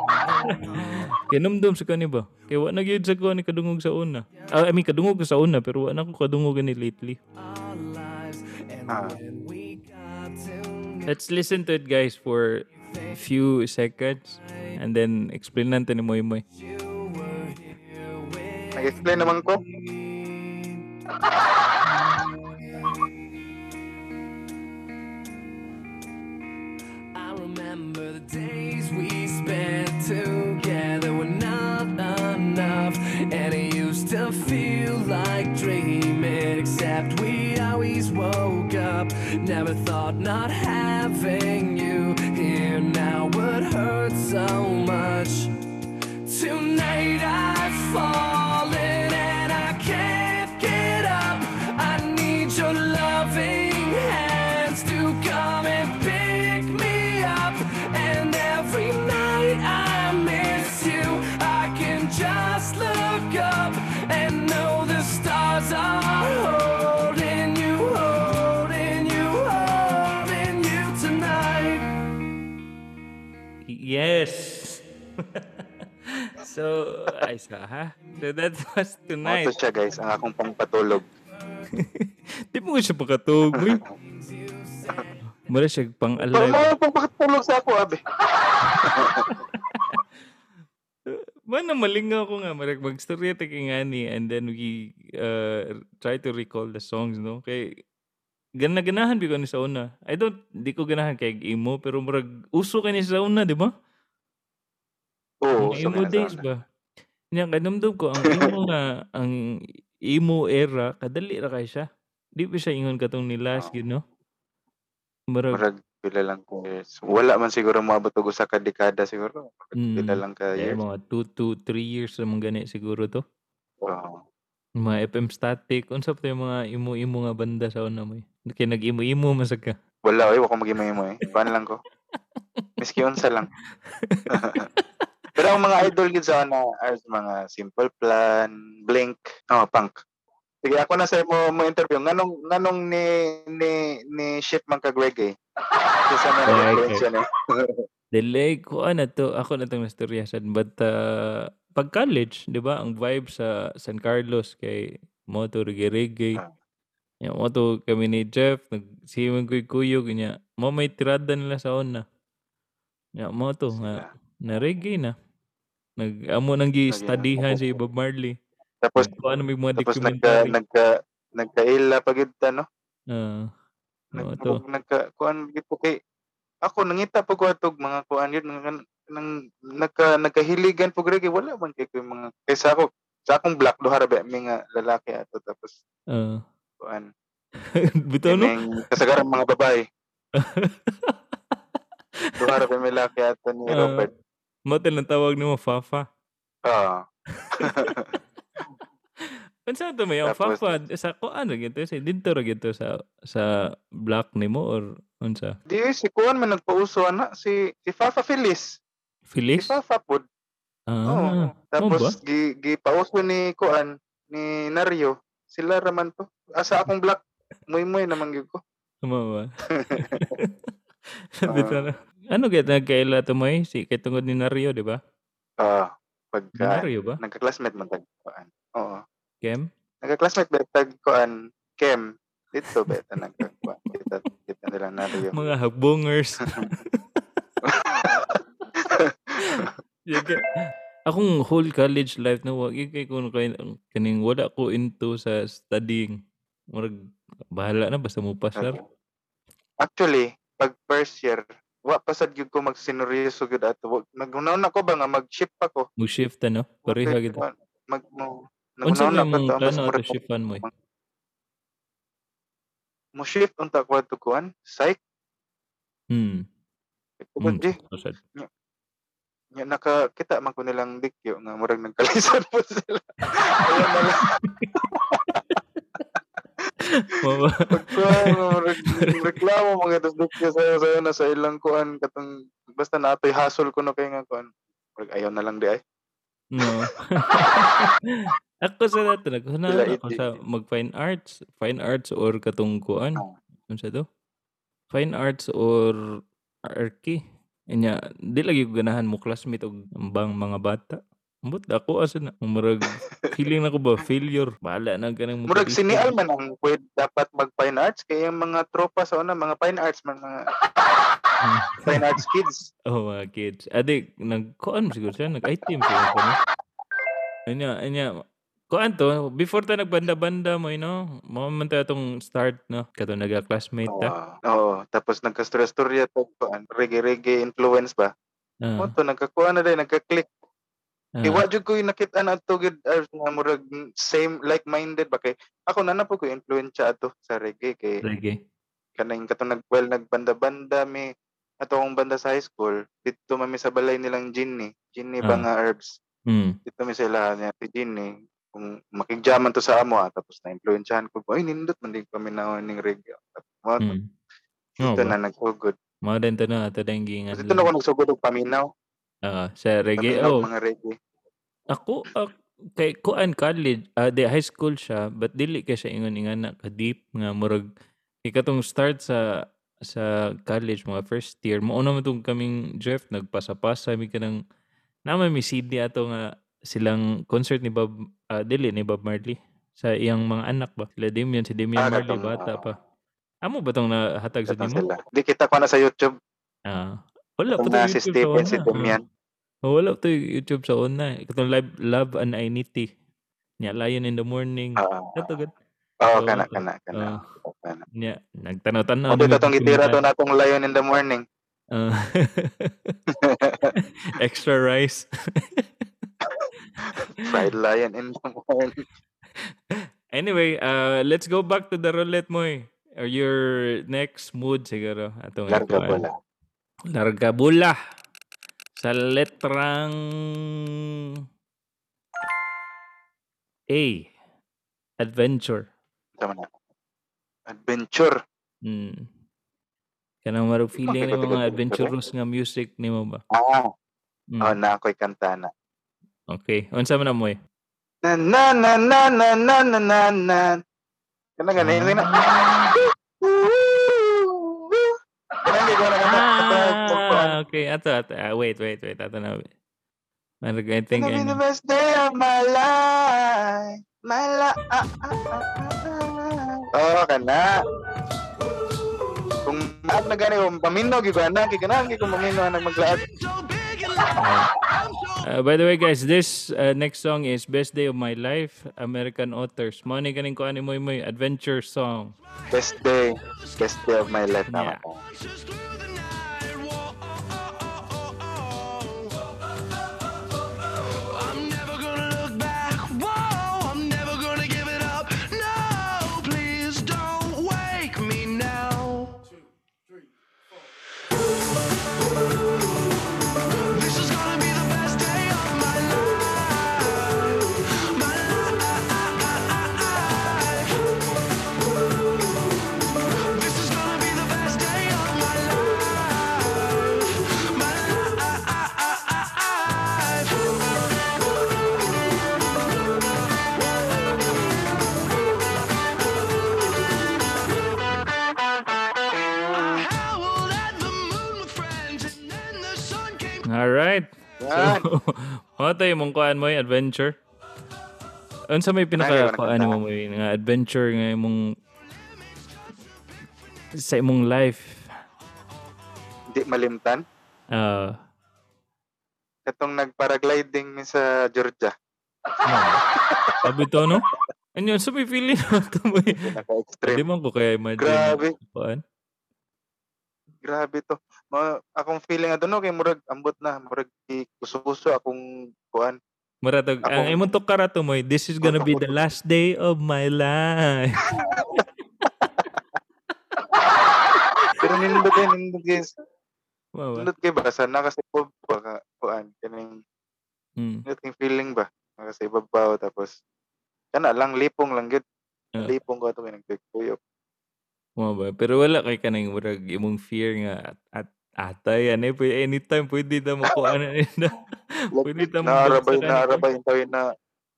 Kaya numdum sa kani ba? Kaya wa na gyud sa ko ni kadungog sa una. Ah, I mean kadungog sa una pero wa na ko kadungog ni lately. Ah. Let's listen to it guys for few seconds and then explain natin ni Moy Moy. Nag-explain naman ko. I remember the days we spent together were not enough, and it used to feel like dreaming. Except we always woke up. Never thought not having you here now would hurt so much. Tonight I've fallen and I can't get up. I need your loving hands to come and pick me up. And every night I miss you, I can just look up and know the stars are holding you, holding you, holding you tonight. Yes. So, ay sa ha. So that was tonight. Ito siya guys, ang akong pangpatulog. Di mo siya pakatog, boy. Mura siya pang alive. mo pagpatulog sa ako, abe. Man, malingaw ko nga. Marag mag-storya ta kay nga ni and then we uh, try to recall the songs, no? Kay gana ganahan bi ko ni sa una. I don't, di ko ganahan kay emo, pero murag uso ka ni sa una, di ba? Oo, Ang emo days ba? Nya kanumdum ko ang emo nga ang emo era kadali ra kay siya. Di pa siya ingon katong ni last, Oo. know? Murag, Murag pila lang ko years. Wala man siguro moabot og usa ka dekada siguro. Murag Mm. Pila lang ka eh, years. mga 2 to 3 years naman gani siguro to. Oo. Yung Mga FM static, unsa pa yung mga imo-imo nga banda sa una mo. eh. Kaya nag-imo-imo masag ka. Wala oy, wa ko magimo eh. Ban lang ko. Miski unsa lang. Pero ang mga idol gid sa ana are mga Simple Plan, Blink, oh, Punk. Sige, ako na sa mo mo interview. Nganong nganong ni ni ni Ship man ka Greg eh. Kasi sa mga Okay. Delay ko ano to, ako na itong nastoryasan. But uh, pag college, di ba, ang vibe sa San Carlos kay moto reggae-reggae. Ah. Yung moto kami ni Jeff, nagsiman ko kuyog niya. Mo may tirada nila sa una. Ya, mo to nga na reggae na. Nag amo nang gi-studyhan si Bob Marley. Tapos Kung ano may mga tapos nagka documentary. nagka nagkaila pa gid ta no. Ah, oo, Nag, to. nagka kuan gid ko kay ako nangita pa ko atog mga kuan yun nang, nang nagka nagkahiligan po Greg wala man kay ko mga kaysa ako sa akong black duha ra ba may nga lalaki ato tapos Ah. kuan Bitaw no? kasagaran mga babae duha ra ba may lalaki ato ni Ah. Robert Motel ang tawag nimo Fafa. ah Unsa to may ang Tapos- Fafa sa ko ano gito sa dito ra gito sa sa block nimo or unsa? di si kuan man nagpauso ana si si Fafa Feliz si Phyllis? Fafa pod Ah. Oo. ba? Tapos gi gipauso ni kuan ni Nario. Sila raman to. Asa akong black muy muy naman gyud ko. Tama ba? Na. Ano gid nagkaila to may si kay tungod ni Nario, di ba? Ah, Ni pagka Nario ba? nagka-classmate man tag kuan. Oo. Kem? Nagka-classmate ba tag kuan Kem. Dito ba ta nagka kuan. Kita kita nila Nario. Mga hagbongers. Sige. Akong whole college life na wag kay kun kay kaning wala ko into sa studying. Murag bahala na basta mo pasar. Actually, pag first year, wa pa sad gyud ko magsinoryoso gyud ato. Nagunaw na ko ba nga mag-shift pa ko. Mo shift ano? Pareha Okay, kuan, Mag mo Unsa na mong plano ato shiftan mo? eh? Mo shift unta ko ato kuan. Psych. Hmm. Tubod Mm, di. usad. Nya nakakita man ko nilang dikyo nga murag nagkalisan po sila. Ayun na lang. Mama. Pagkuhan, reklamo mga tos dikyo sayo sayo na sa ilang kuan katong basta natoy hasol ko no kay nga kuan. Murag ayaw na lang di ay. No. ako sa dato naghunan ako sa mag fine arts, fine arts or katong kuan. Oh. Unsa to? Fine arts or arki. Inya, di lagi ko ganahan mo classmate og ambang mga bata. Ambot ako asa na murag feeling nako ba failure. Bahala na ka nang Murag sinial man ang pwede dapat mag fine arts kaya yung mga tropa sa una mga fine arts man mga fine arts kids. Oh, mga kids. Adi, nag-kuan siguro siya, nag-item siya. Ano? Anya, anya, kuan to, before ta nagbanda-banda mo, you know, mo man ta itong start, no? Kato naga-classmate ta. Oo. Oo, tapos nagka-storya to kuan reggae-reggae influence ba? Ah, Mo to nagkakuan na din nagka-click. Ah, Kay wa jud ko yung nakita na to gid ah, nga murag same like-minded ba kay ako na na po ko influensya ato sa reggae kay reggae. kanang katong nag well nagbanda-banda mi ato akong banda sa high school dito mami sa balay nilang Ginny Ginny ba Ah. nga herbs Hmm. dito mi sila niya si Ginny kung makigjaman to sa amo ah, tapos na influensyahan ko ay nindot man din kami na ning reggae tapos mo. Oh, dito ba? na nagsugod Mga din to na, ito din gingan. Kasi dito na ako nagsugod og paminaw Ah, sa reggae. Oh, mga reggae? Ako, ah, kay kuan college, ah, di high school siya, but dili kay siya ingon-ingan na ka-deep nga murag ikatong start sa sa college mga first year mo una man tong kaming Jeff nagpasa-pasa mi kanang naman mi CD ato nga silang concert ni Bob ah, dili ni Bob Marley sa iyang mga anak ba? Sila Damian si Damian Ah, Marley katong, bata ah, pa. Amo ba tong nahatag sa nimo di kita ko na sa YouTube. Ah wala katong pa to na si YouTube sa Stephen si una ah. Damian Oh, wala to YouTube sa una. Katong live love and Inity. Nya Lion in the morning. ah gud. Oo, Oo, kana kana kana. Ah, Oo, kana. nya nagtanaw-tanaw na may tatong gitira to dokumentaryo. natong lion in the morning. Ah. Extra rice. Fried lion in the morning. anyway, uh, let's go back to the roulette mo eh. Or your next mood siguro. Atong Larga ikuan. Bola. Larga bula. Sa letrang A. Adventure. Tama na. Adventure. Hmm. Kanang marag feeling ni mga adventurous nga music nimo ba? Ah, Hmm. oh, na ako'y kanta na. Okay. Unsa man na mo eh? Na na na na na na na na na. Kana gani na. Ah, okay. Ato, ato. Ah, wait, wait, wait. Ato na. Marag, I think Gonna I be the best day of my life. My life. Ah, ah, ah. Oh, kana. Kung maat na gani, kung pamino, gigana, gigana, kung pamino, nang maglaat. Uh, by the way, guys, this uh, next song is Best Day of My Life, American Authors. Mo ni kaning ko ani mo mo adventure song. Best day. Best day of my life. Tama Yeah. ka. Came. All right. Yan. So, mo to yung kuan mo yung adventure. Unsa may pinaka kuan mo mo yung adventure nga imong sa imong life. Di malimtan. Ah, Katong nagparagliding mi sa Georgia. uh, Sabi to, no? Ano, sa may feeling na ito mo. Hindi man ko kaya imagine. Grabe. Kuan. Grabe to. Ma, akong feeling ato no kay murag ambot na, murag kuso-kuso akong kuan. Maratag, ang imong to karato mo, eh, this is gonna be the last day of my life. Pero nindot kay nindot kay nindot kay basa na kasi po baka kuan kaning Hmm. nindot kay feeling ba. Kasi ibabaw tapos kana lang lipong lang gid. Ah. Lipong ko ato kay nagkuyop. Mo ba? Pero wala kay kanang murag imong fear nga at, at atay ano pwede anytime pwede mo ko ano na. Pwede ta mo Naarabay bagsakan na tayo na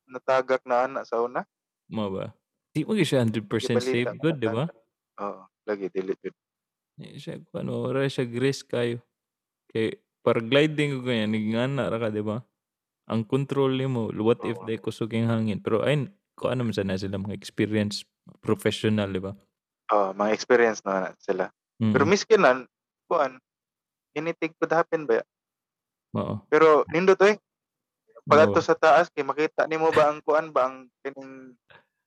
natagak na ana sa una. Mo ba? Di mo siya 100% safe good, di ba? Oo, lagi jud. Di siya ano, wala siya risk kayo. Kay paragliding ko ganyan, nagingana ra ka, di ba? ang control nimo what if Oo. day kusog yung hangin pero ayun kuan naman sana sila mga experience professional di ba Oh, mga experience na sila. Pero Mm, miskin na, kuan, anything could happen ba? oo Pero nindot eh. Pag Oo. ato sa taas kay makita nimo ba ang kuan ba ang kining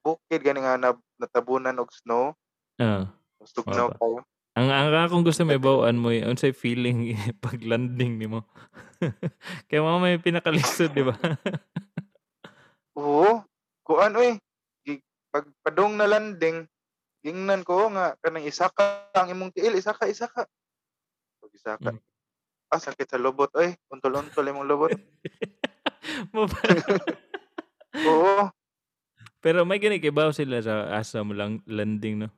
bukid gani nga na, natabunan og snow, Ah, sugnaw Mao ba? kayo. ang ang akong gusto may bawaan mo eh, unsay feeling pag landing nimo kaya mo may pinakalisod di ba Oo. Kuan oy. Pag padong na landing, gingnan ko nga kanang isa ka ang imong tiil, isa ka, isa ka. Pag isa ka. Mm. Ah, sakit sa lobot oy. Untol-untol imong lobot. Mo ba? Oo. pero may gani kay bawo sila sa asa mo lang landing no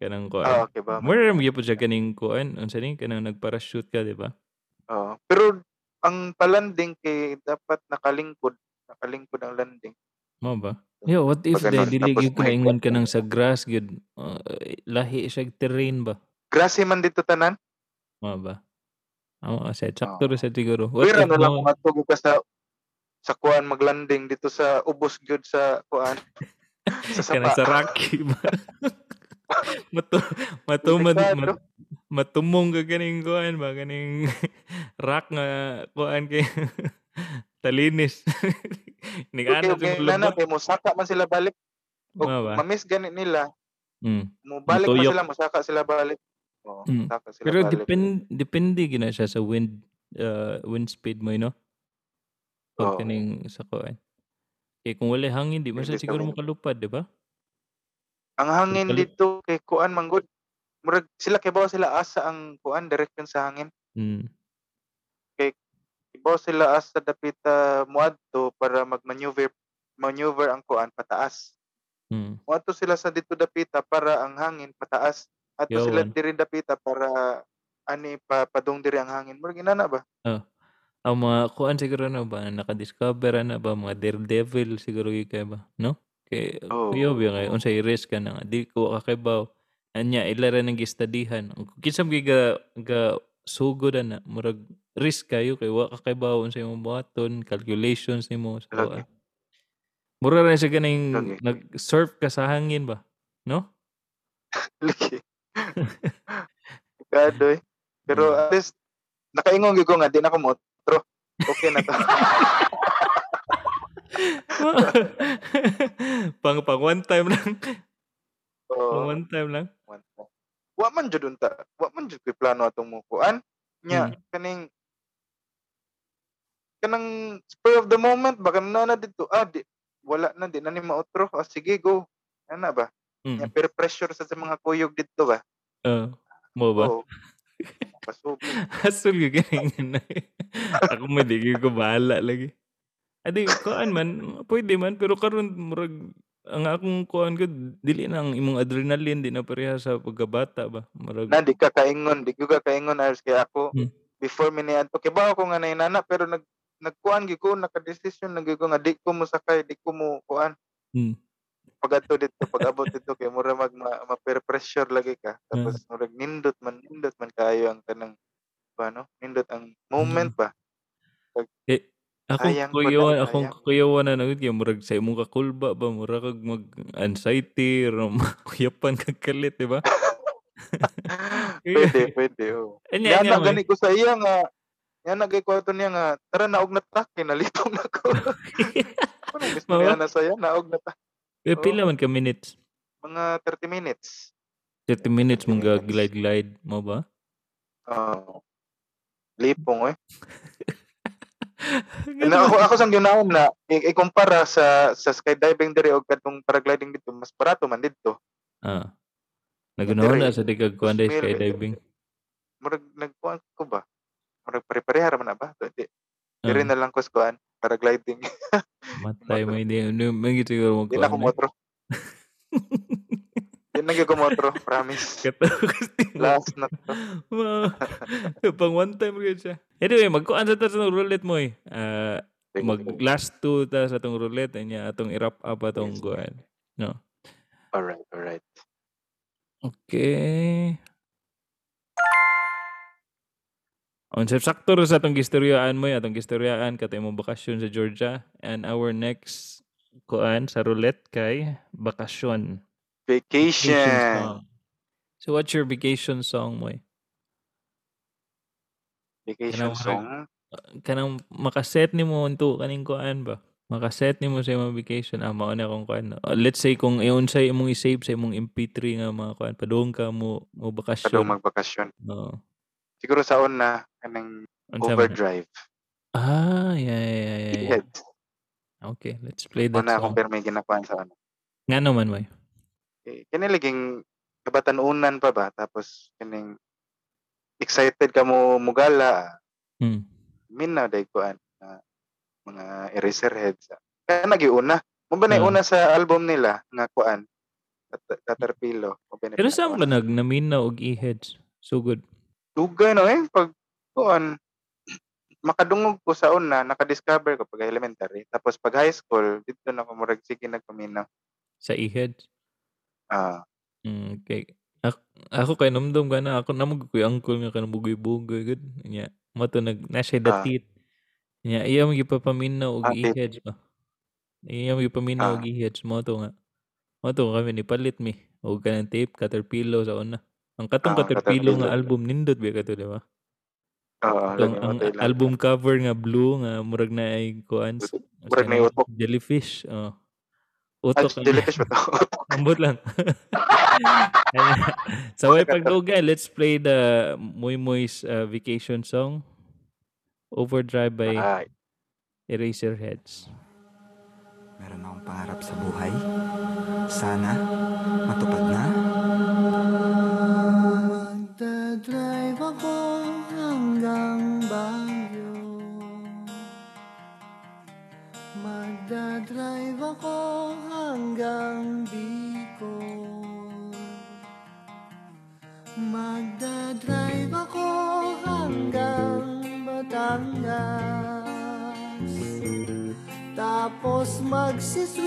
kanang kuan Ah, okay ba? Mura ram gyapon siya kaning kuan, unsa ni kanang nagparachute ka, di ba? Oo. Pero ang palanding kay dapat nakalingkod, nakalingkod ang landing. Mao ba? Yo, what if Pag day ganun, dili gyud may kaingon ka nang sa grass gyud uh, lahi siya terrain ba? Grassy man dito tanan. Mao ba? Amo sa sakto ra Oo. sa siguro. What Pwera if na lang mo kung ka sa sa kuan maglanding dito sa ubos gyud sa kuan sa sapa. sa Rocky ba? Matu matumad Delikado. mat, matumong ka kaning kuan ba kaning rock nga kuan kay talinis. Okay, ana okay, sa nana kay musaka man sila balik. Mao ba? mamis gani nila, Mm. mo balik man Matuyok. sila, musaka sila balik. Oo, Mm. sila Pero balik. depend depende gina siya sa wind uh, wind speed mo, you know? Pag Oo. kaning sa kuan. Kaya kung wala hangin, di man siya Depende sa siguro wind. makalupad, di ba? Ang hangin Kalu- dito kay kuan manggod. Murag sila kay bawa sila asa ang kuan direction sa hangin. Mm. Ibaw sila asa dapita muadto para mag-maneuver maneuver ang kuan pataas. Mm. Muadto sila sa dito dapita para ang hangin pataas. Ato sila Yawan. diri dapita para ani pa padong diri ang hangin. Murag inana ba? Ang mga kuan siguro na ba nakadiscover na ba mga daredevil siguro gyud kay ba, no? Kay Oo. kuya ba kay unsay risk ka na nga, di ko kakabaw. Anya ila ra nang gistadihan. Kisam gyud ga ga sugod na murag risk kayo kay wa kakabaw unsay imong buhaton, calculations nimo sa kuan. Lagi. Mura rin siya ganing Lagi. nag-surf ka sa hangin ba? No? Lagi. Kado eh. Pero Mm. at least nakaingon gyud ko nga di na ko motro. Okay na to. pang pang one time lang. Pang Oo. one time lang. Wa man jud unta. Wa man jud koy plano atong mo kuan. Nya Mm. kaning kanang spur of the moment baka na na dito ah di, wala na di na ni mautro ah, sige go ana ba Mm. peer pressure sa, sa mga kuyog dito ba Uh, mo ba? Oo. Pasubok. Hasul ka ganing Ako mo di ko bahala lagi. Adi kuan man, pwede man pero karon murag ang akong kuan ko dili na ang imong adrenaline di na pareha sa pagkabata ba. Murag na di ka kaingon di ko ka kaingon ayos kay ako Mm. before mi niadto kay ba ako nga nainana pero nag nagkuan gyud ko naka-decision na gyud ko nga di ko mo sakay di ko mo kuan Mm. Pag ato dito pag abot dito kay mura mag ma, ma peer pressure lagi ka. Tapos murag nindot man nindot man kayo ang tanang ano nindot ang moment ba? Eh, ako kuyawan sayang. kuyawan na nagud kay murag sa imong kakulba ba mura kag mag anxiety ro kuyapan kag kalit di ba? pwede pwede oh yan na gani ko sa iya nga yan na ko niya nga tara naog na ta kay nalitong na ko ano gusto niya na saya naog na ta Eh, Oo. pila man ka minutes? mga 30 minutes 30 minutes 30 mong minutes. glide glide mo ba? Oh. Lipong eh. Na ako ako sang ginaon na i- ikumpara sa sa skydiving diri og kadtong paragliding dito mas barato man dito. Ah. Nagunahon na sa di kag kuan day skydiving. Murag nagkuan ko ba? Murag pare-pareha ra man ba? Di diri Ah, na lang ko kuan paragliding. matay mo hindi may siguro mo Di na ko kuan. motro. Di na gyud ko motro, promise. Last na to. Pang one time gyud siya. Anyway, magkuan sa sa roulette mo eh. Ah, mag last two ta sa tong roulette nya atong i-wrap up atong Yes. kuan. No. Alright, alright. Okay. On sa sakto sa atong gistoryaan mo, atong gistoryaan katay mo bakasyon sa Georgia and our next kuan sa roulette kay bakasyon. Vacation Vacation. song. So what's your vacation song mo? Vacation Kanang song. Kanang makaset nimo unto kaning kuan ba? Makaset nimo sa imong vacation ah mao na kung kuan. Uh, let's say kung iyon sa imong i-save sa imong MP3 nga mga kuan padung ka mo mo bakasyon. magbakasyon. Oo. Siguro sa una, na? overdrive. Ah, yeah, yeah, yeah, yeah. Head. Okay, let's play that Una song. pero may ginakuan sa ano. Nga naman mo. Eh, kani laging kabatanunan pa ba tapos kaning excited ka mo mugala Hmm. minaw day kuan na mga Eraserheads kana giuna mo ba na Ah. una sa album nila nga kuan Cat- Caterpillar mo ba na Pero saan ginakuan? nag naminaw og e-heads? So good. dugay no eh pag kuan makadungog ko sa una naka-discover ko pag elementary tapos pag high school dito na ko murag sige nagpaminaw Sa e-heads. ah Mm, okay. Ako, ako kay namdom ka na. Ako namag ko uncle nga ka bugoy-bugoy. Good. Nya. Mato nag, nasa Ah. datit. Nya. Iya mo gipapaminaw og Ah, e-heads ba? Iya mo gipaminaw og Ah. e-heads. Mo to nga. Mo to kami ni palit mi. O ka ng tape, Caterpillar sa una. Ang katong Ah, Caterpillar nga album nindot ba kato, di ba? Oo Itong, ang album cover nga blue nga murag na ay kuan Murag na utok. jellyfish oh. Utok ang jellyfish ba to? Ambot lang. So way pagdugay let's play the Muy Muy's uh, vacation song. Overdrive by Ay, Eraserheads. Meron akong pangarap sa buhay. Sana matupad na. Tapos magsiswimming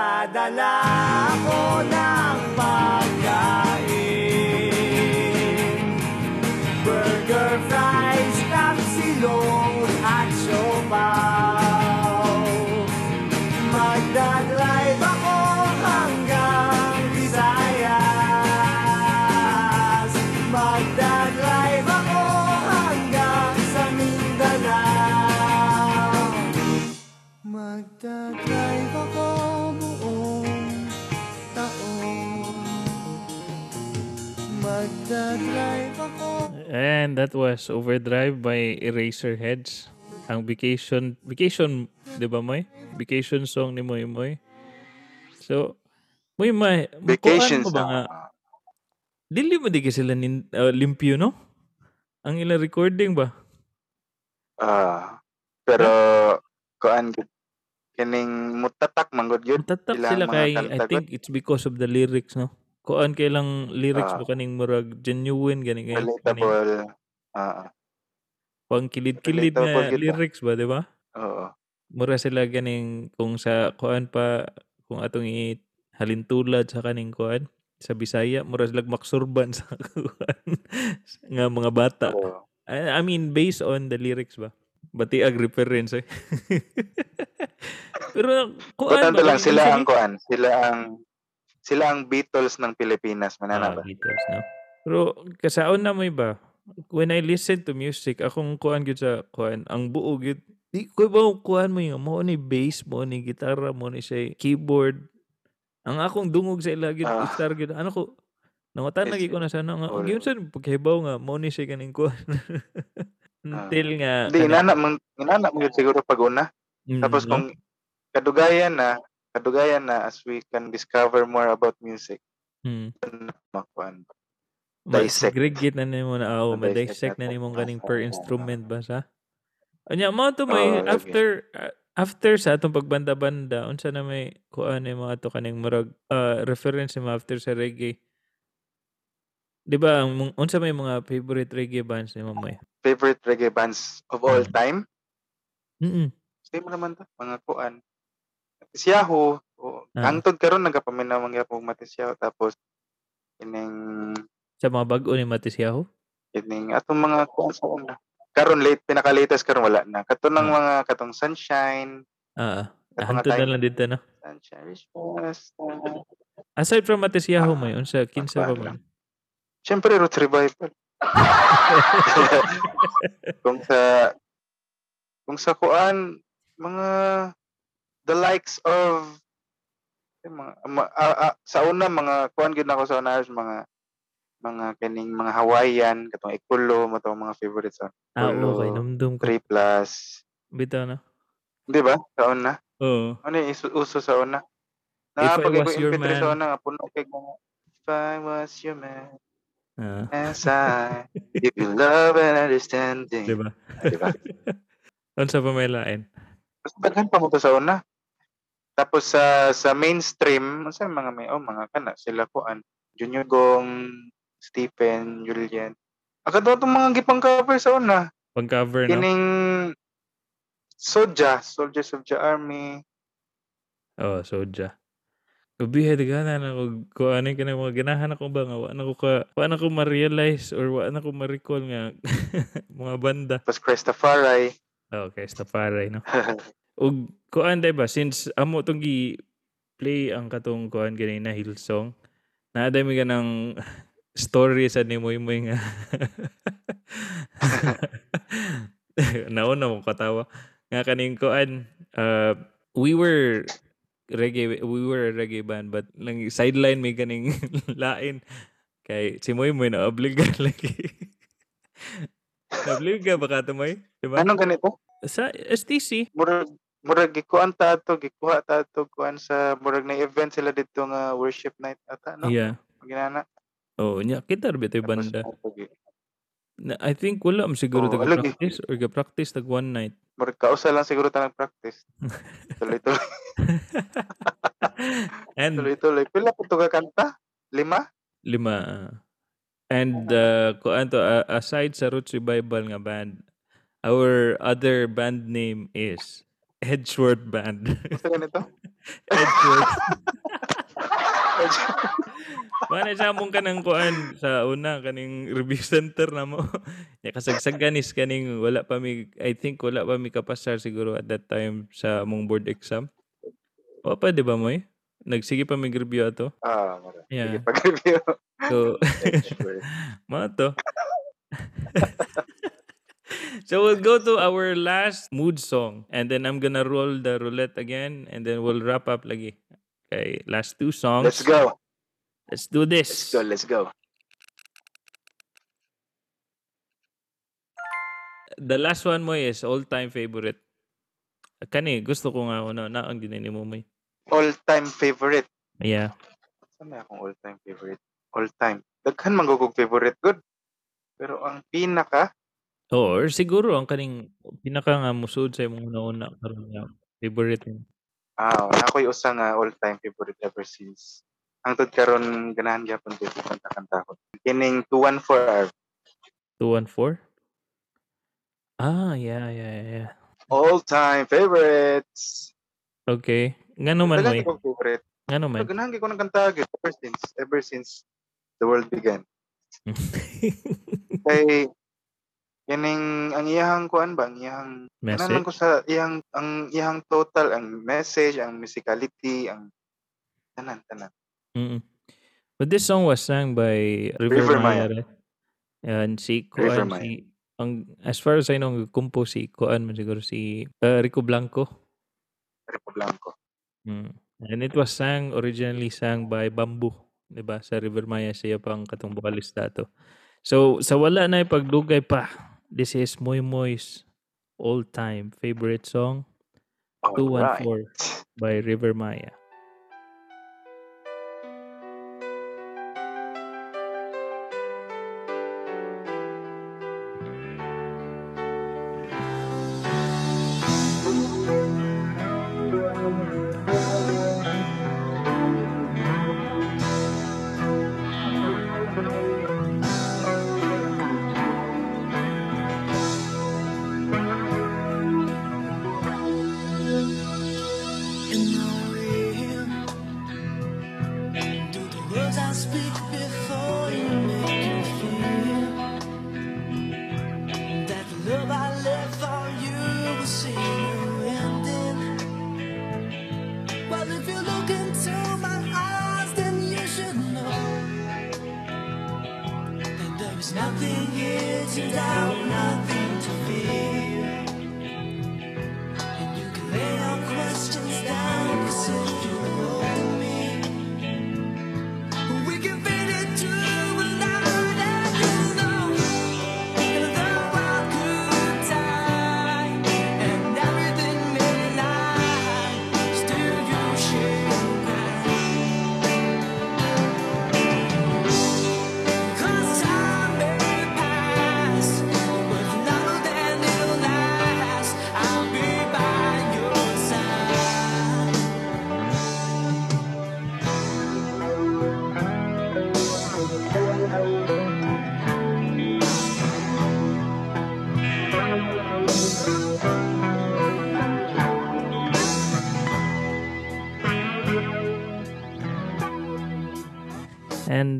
Magdadala ako ng that was Overdrive by Eraserheads. Ang vacation vacation di ba Moy? Vacation song ni Moy Moy. So Moy Moy vacation mo ba nga? Dili mo di ka sila nin, uh, limpyo no? Ang ilang recording ba? Ah, pero kuan kining mutatak man gud gyud tatak ilang sila kay I think it's because of the lyrics no? Kuan kay lang lyrics Ah. ba kaning murag genuine gani kay relatable. Ah, pang kilid-kilid Relatable na gid ba? lyrics ba di ba oo. mura sila ganing kung sa kuan pa kung atong i halintulad sa kaning kuan sa Bisaya mura sila maksurban sa kuan nga mga bata Oo. I, I mean based on the lyrics ba batiag reference eh pero kuan Importante lang kaning sila ang kuan, sila ang sila ang Beatles ng Pilipinas manana Ah, ba? Beatles, no? Pero kasaon na mo ba? When I listen to music, akong kuan gyud sa kuan, ang buo gyud di ko ba kuan mo yung mo ni bass mo ni gitara mo ni siya keyboard. Ang akong dungog sa ila gyud Ah. guitar gyud. Ano ko Nangatan lagi ko na sana nga. all- Gyud sa paghibaw nga mo ni siya kaning kuan. Until nga Ah. Hindi kanang- inana man inana mo siguro pag una. Mm, Tapos no? kung kadugayan na, kadugayan na as we can discover more about music, Mm. makuan. Dissect. Ma-segregate na nimo na ako, Ma-dissect na nimo kaning Ah, per instrument ba sa? Anya mo to may lagi. after ah, after sa atong pagbanda-banda unsa na may kuan ni mga to kaning murag ah, reference mo after sa reggae. 'Di ba ang unsa may mga favorite reggae bands ni Mamoy? Favorite reggae bands of all Mm. time? Mm. Same naman to, mga kuan. Matisyaho. O, Ah. Hangtod karon nagapaminaw man gyapon Matisyaho tapos ining Sa mga bag-o ni Matisyahu? ining atong mga kuan sa una. Karon late pinaka latest karon wala na. Kato ng Ah. mga katong Sunshine, Ah, ah. kato nga Hantod na lang dito no. Sunshine uh, Aside from Matisyahu Ah, may unsa kinsa pa kuan man? Siyempre Roots Revival. kung sa kung sa kuan mga the likes of eh, mga, ma- ah, ah, sa una mga kuan gid nako sa una mga mga kaning mga Hawaiian katong Ikulo mo mga favorites sa Ah, Ulo, okay, numdum ko. 3 plus Bitaw na. di ba sa una Oo. ano yung isu- uso sa una If Nakapag your MP3 sa una puno kay mga If I was your man Ah, as I give you love and understanding di ba? di ba Unsa pa may lain? Mas daghan pa mo to sa una. Tapos sa sa mainstream, sa mga may oh, mga kana sila kuan. Junior Gong, Stephen, Julian. Ako to itong mga gipang cover sa una. Pag-cover no. Kining Soja, Soldiers of the Army. Oh, soja. Ubihe dagana na ko ko ano ka na mga ganahan ako ba nga wa na ko ka wa na ko ma-realize or wa na ko ma-recall nga mga banda. Tapos Christopher Oh, Stafaray no. Ug kuan day ba since amo tong gi play ang katong kuan gani na Hillsong. Naaday mi ganang story sa ni Moy Moy nga. Nauna mo katawa. Nga kaning kuan uh, we were reggae we were a reggae band but lang sideline may kaning lain kay si Moy Moy na obliga lagi. Obliga ba ka to Moy? Diba? Anong ganito? Sa STC. Murag murag gikuan ta to, gikuha ta to kuan sa murag na event sila dito nga worship night ata no. Yeah. Ginana. Oh, nya kita ra Tapos, banda. oh, gi- Na, I think wala am siguro Oo, alagi. practice or ga practice tag one night. Murag kausa lang siguro ta nag-practice. Tuloy-tuloy. and Tuloy-tuloy. Pila po to ka kanta? Lima? lima. ah. and uh, kuan to uh, aside sa Roots Revival nga band, our other band name is Edgeworth Band. Gusto ganito? Edgeworth. Mana sa mong kanang kuan sa una kaning review center na mo. ya kasagsaganis kaning wala pa mi I think wala pa mi kapasar siguro at that time sa among board exam. O pa di ba mo eh? Nagsige pa mig review ato. ah, mara. Yeah. Sige, pag-review. So Edgeworth. mga to. so we'll go to our last mood song and then I'm gonna roll the roulette again and then we'll wrap up lagi. Okay, last two songs. Let's go. Let's do this. Let's go. Let's go. The last one mo is all-time favorite. Kani, gusto ko nga una na ang dinini mo may. All-time favorite. Yeah. Saan may akong all-time favorite? All-time. Daghan manggugog favorite. Good. Pero ang pinaka, or siguro ang kaning pinaka nga musud sa imong una karon nga favorite mo. ah, wala ako'y usa nga all-time favorite ever since. Ang tod karon ganahan gyapon ko kanta-kanta ko. Kining 214 R. 214? Ah, yeah, yeah, yeah. All-time favorites. Okay. Ngano man mo favorite. Ngano man? Ganahan gyud ko ng kanta gyud ever since ever since the world began. Kay kining ang iyahang kuan ba ang iyahang Ano Message? ko sa iyang ang iyang total ang message, ang musicality, ang tanan tanan. Mm. But this song was sung by River, River Maya, Maya. right? And si River Kuan, Maya. si ang as far as I know, ang compose si Kuan man siguro si uh, Rico Blanco. Repo Blanco. Mm. And it was sang originally sang by Bamboo, 'di ba? Sa River Maya siya pang katong vocalista to. So sa wala na pagdugay pa, this is Moy Moy's all-time favorite song, Alright. 214 by River Maya.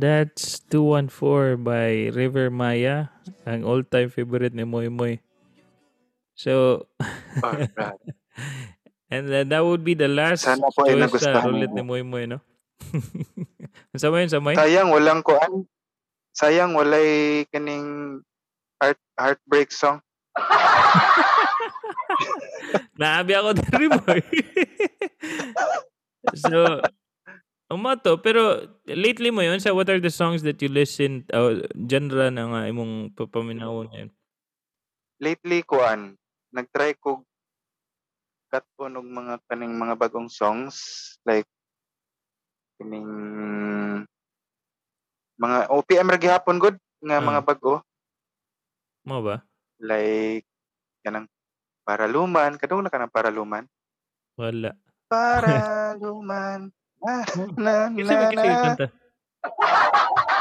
And that's 214 by River Maya, ang all-time favorite ni Moy Moy. So, and then that would be the last Sana po choice nagustuhan roulette ni. Moy Moy, no? Sa mo yun, sa Moy? Sayang walang kuan. Ah. Sayang walay kaning heart heartbreak song. Naabi ako diri boy. so, umato. Pero, lately mo yun, sa what are the songs that you listen, uh, genre na nga imong papaminawon ngayon? Lately kuan, nagtry ko po og mga kaning mga bagong songs like kining mga OPM ra gihapon good nga Ah. mga bago Mo ba? like kanang paraluman kadung na kanang paraluman Wala. Paraluman na na Kasi na, kasi na. kanta.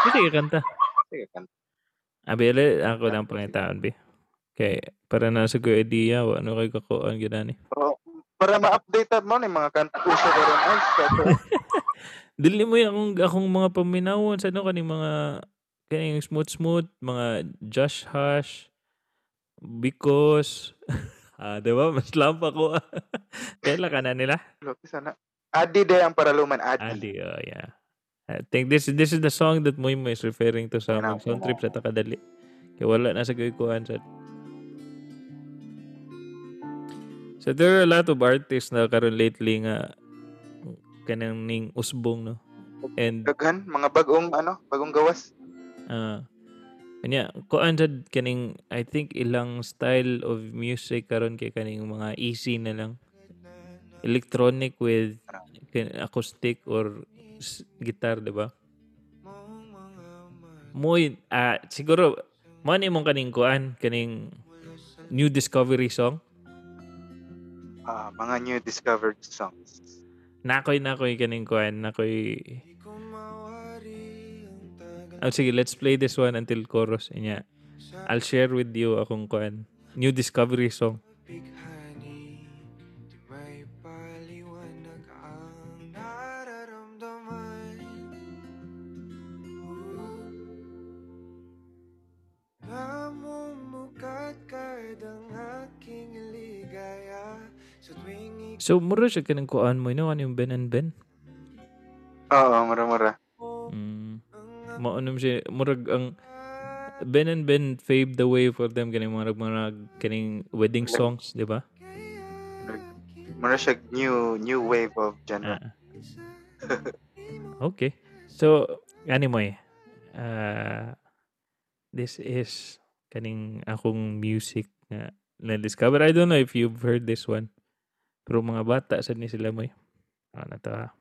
Kasi kanta. Sige, kanta. Abi, ako lang pangitaon, bi. Okay, para na sa ko idea, wa ano kay kakuan gina ni. Oo. para ma-update mo ni mga kanta karon ay sato Dili mo yung akong, akong mga paminawon sa ano kaning mga kaning smooth smooth, mga Josh Hush, because ah, di ba? Mas lampa ko. Kailan ka na nila? Loki sana Adi day ang paraluman Adi, Adi, oh yeah. I think this this is the song that Moy is referring to sa among sound trip sa Takadali. Kaya wala na sa kuan sa So there are a lot of artists na karon lately nga kanang ning usbong no. And daghan mga bagong ano bagong gawas uh, kanya kuan sad kaning I think ilang style of music karon kay kaning mga easy na lang. Electronic with acoustic or guitar, di ba? Muy, ah, siguro, mo ni mong kaning kuan, kaning new discovery song. ah, mga new discovered songs Nakoy nakoy kaning kuan, nakoy Oh, sige, let's play this one until chorus. Inya. I'll share with you akong kuan, new discovery song. So, mura siya kanang kuan mo, no? Ano yung Ben and Ben? oo mura-mura Mm. Maunom siya, murag ang Ben and Ben paved the way for them kaning mga mga kaning wedding songs, di ba? mura siya new new wave of genre Ah. okay. So, anyway, uh, this is kaning akong music na na-discover. I don't know if you've heard this one. Pero mga bata, sad ni sila mo Ano to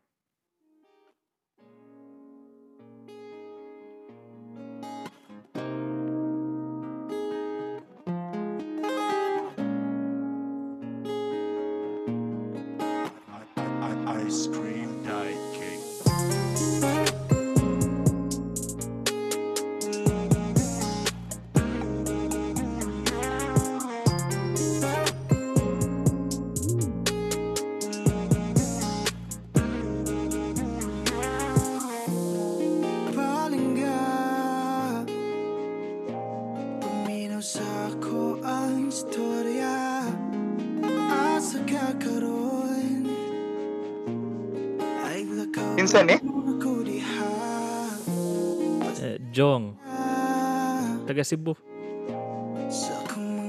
Cebu.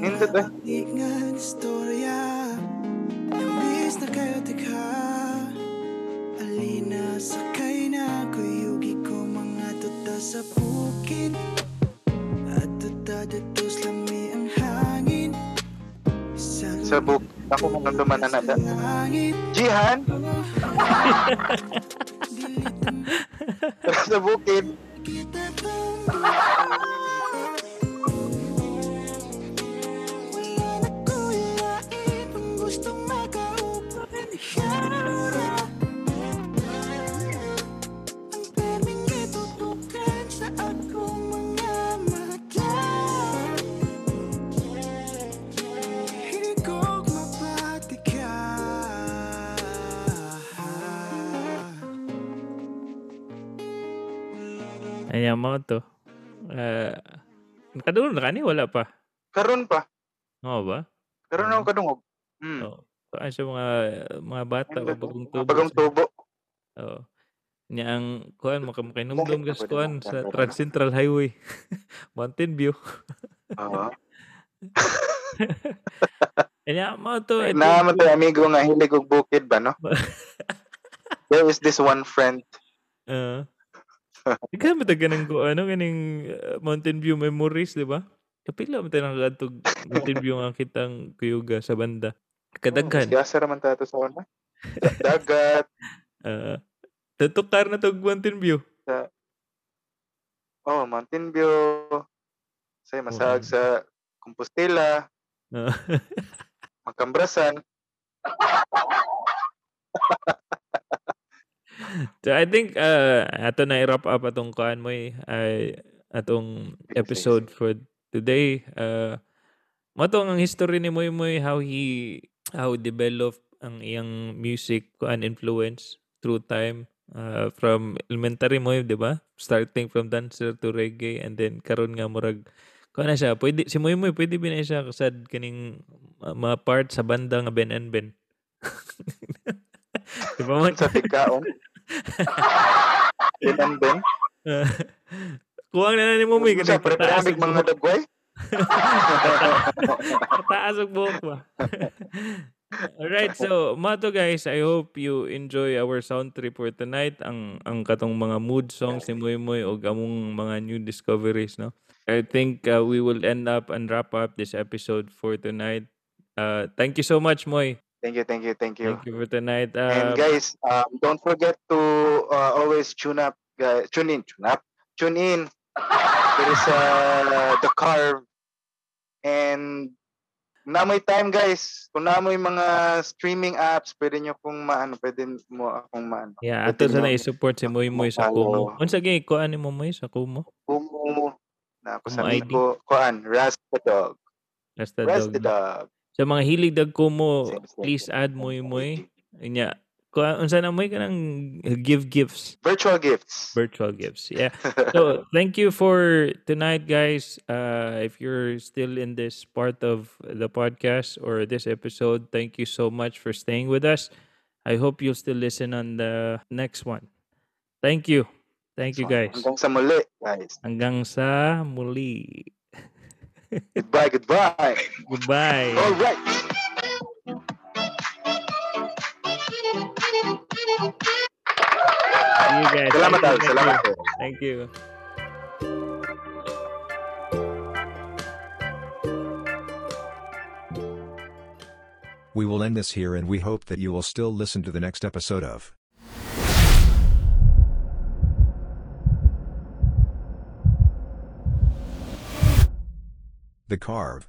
Nindot eh. sakay na kuyugi ko mga tuta sa bukid At tuta datos lami ang hangin Sa buk. Ako mga dumanan na da. langit Jihan, sa bukid. Ayan mo to. Uh, nakadulo na kani? Wala pa. Karon pa. Oo ba? Karon ako kadungog. Hmm. Oo. Paano sa mga mga bata o bagong tubo? Bagong tubo. Oo. Niya ang kuan makamukinumdum gas kuan sa? Trans Central Highway. Mountain View. Oo. Kanya mo to. Na tayo amigo nga hilig og bukid ba no? There is this one friend. Uh, ikaw mo taga ng ano kaning uh, Mountain View memories, di ba? Kapila mo tayo nakakatog Mountain View nga kitang kuyuga sa banda. Kadaghan. Siya sa raman tato sa una. Dagat. Uh, tutukar na tog Mountain View. Oh, Mountain View. Say masahag Oo. sa Compostela, Uh, Magkambrasan. So I think uh, ato na i-wrap up atong kuan mo eh, ay atong episode for today. Uh, mo to ang history ni Moy Moy how he how developed ang iyang music kuan influence through time uh, from elementary mo, di ba? Starting from dancer to reggae and then karon nga murag kuan na siya, pwede si Moy Moy pwede ba na siya kasad kaning uh, mga part sa banda nga Ben and Ben. di ba man? Sa tikaon. Ilan? Uh, kuwang na na ni kasi Sa preparamig mga dagway. pataas ang buhok ba? Alright, so mato guys, I hope you enjoy our sound trip for tonight. Ang ang katong mga mood songs ni Moy Moy o among mga new discoveries, no? I think uh, we will end up and wrap up this episode for tonight. Uh, thank you so much, Moy. Thank you, thank you, thank you. Thank you for tonight. And Uh, guys, um, don't forget to uh, always tune up, guys. Tune in, tune up, tune in. There is uh, the carve, and namoy time, guys. Kung namoy mga streaming apps, pwede nyo kung maano, pwede mo akong maano. yeah, ato sa mo- na-support si Moy Moy sa. Kumu. Unsa gyud kuan ni mo Moy sa Kumu? Kumu, na ako sa amigo, kuan, Ras the Dog. Rasta Ras Dog. the Dog. Sa mga hilig dag Kumu, Same, same, please add Moy Moy. Inya, unsa na Moy kanang give gifts. Virtual gifts. virtual gifts. Yeah. So thank you for tonight, guys. Uh, if you're still in this part of the podcast or this episode, thank you so much for staying with us. I hope you'll still listen on the next one. Thank you. Thank you, guys. Hanggang sa muli, guys. Hanggang sa muli. Goodbye, goodbye. Goodbye. All right. See you guys. Salamat, Thank Al. you, Salamat. Thank you. Thank you. We will end this here and we hope that you will still listen to the next episode of The Carve.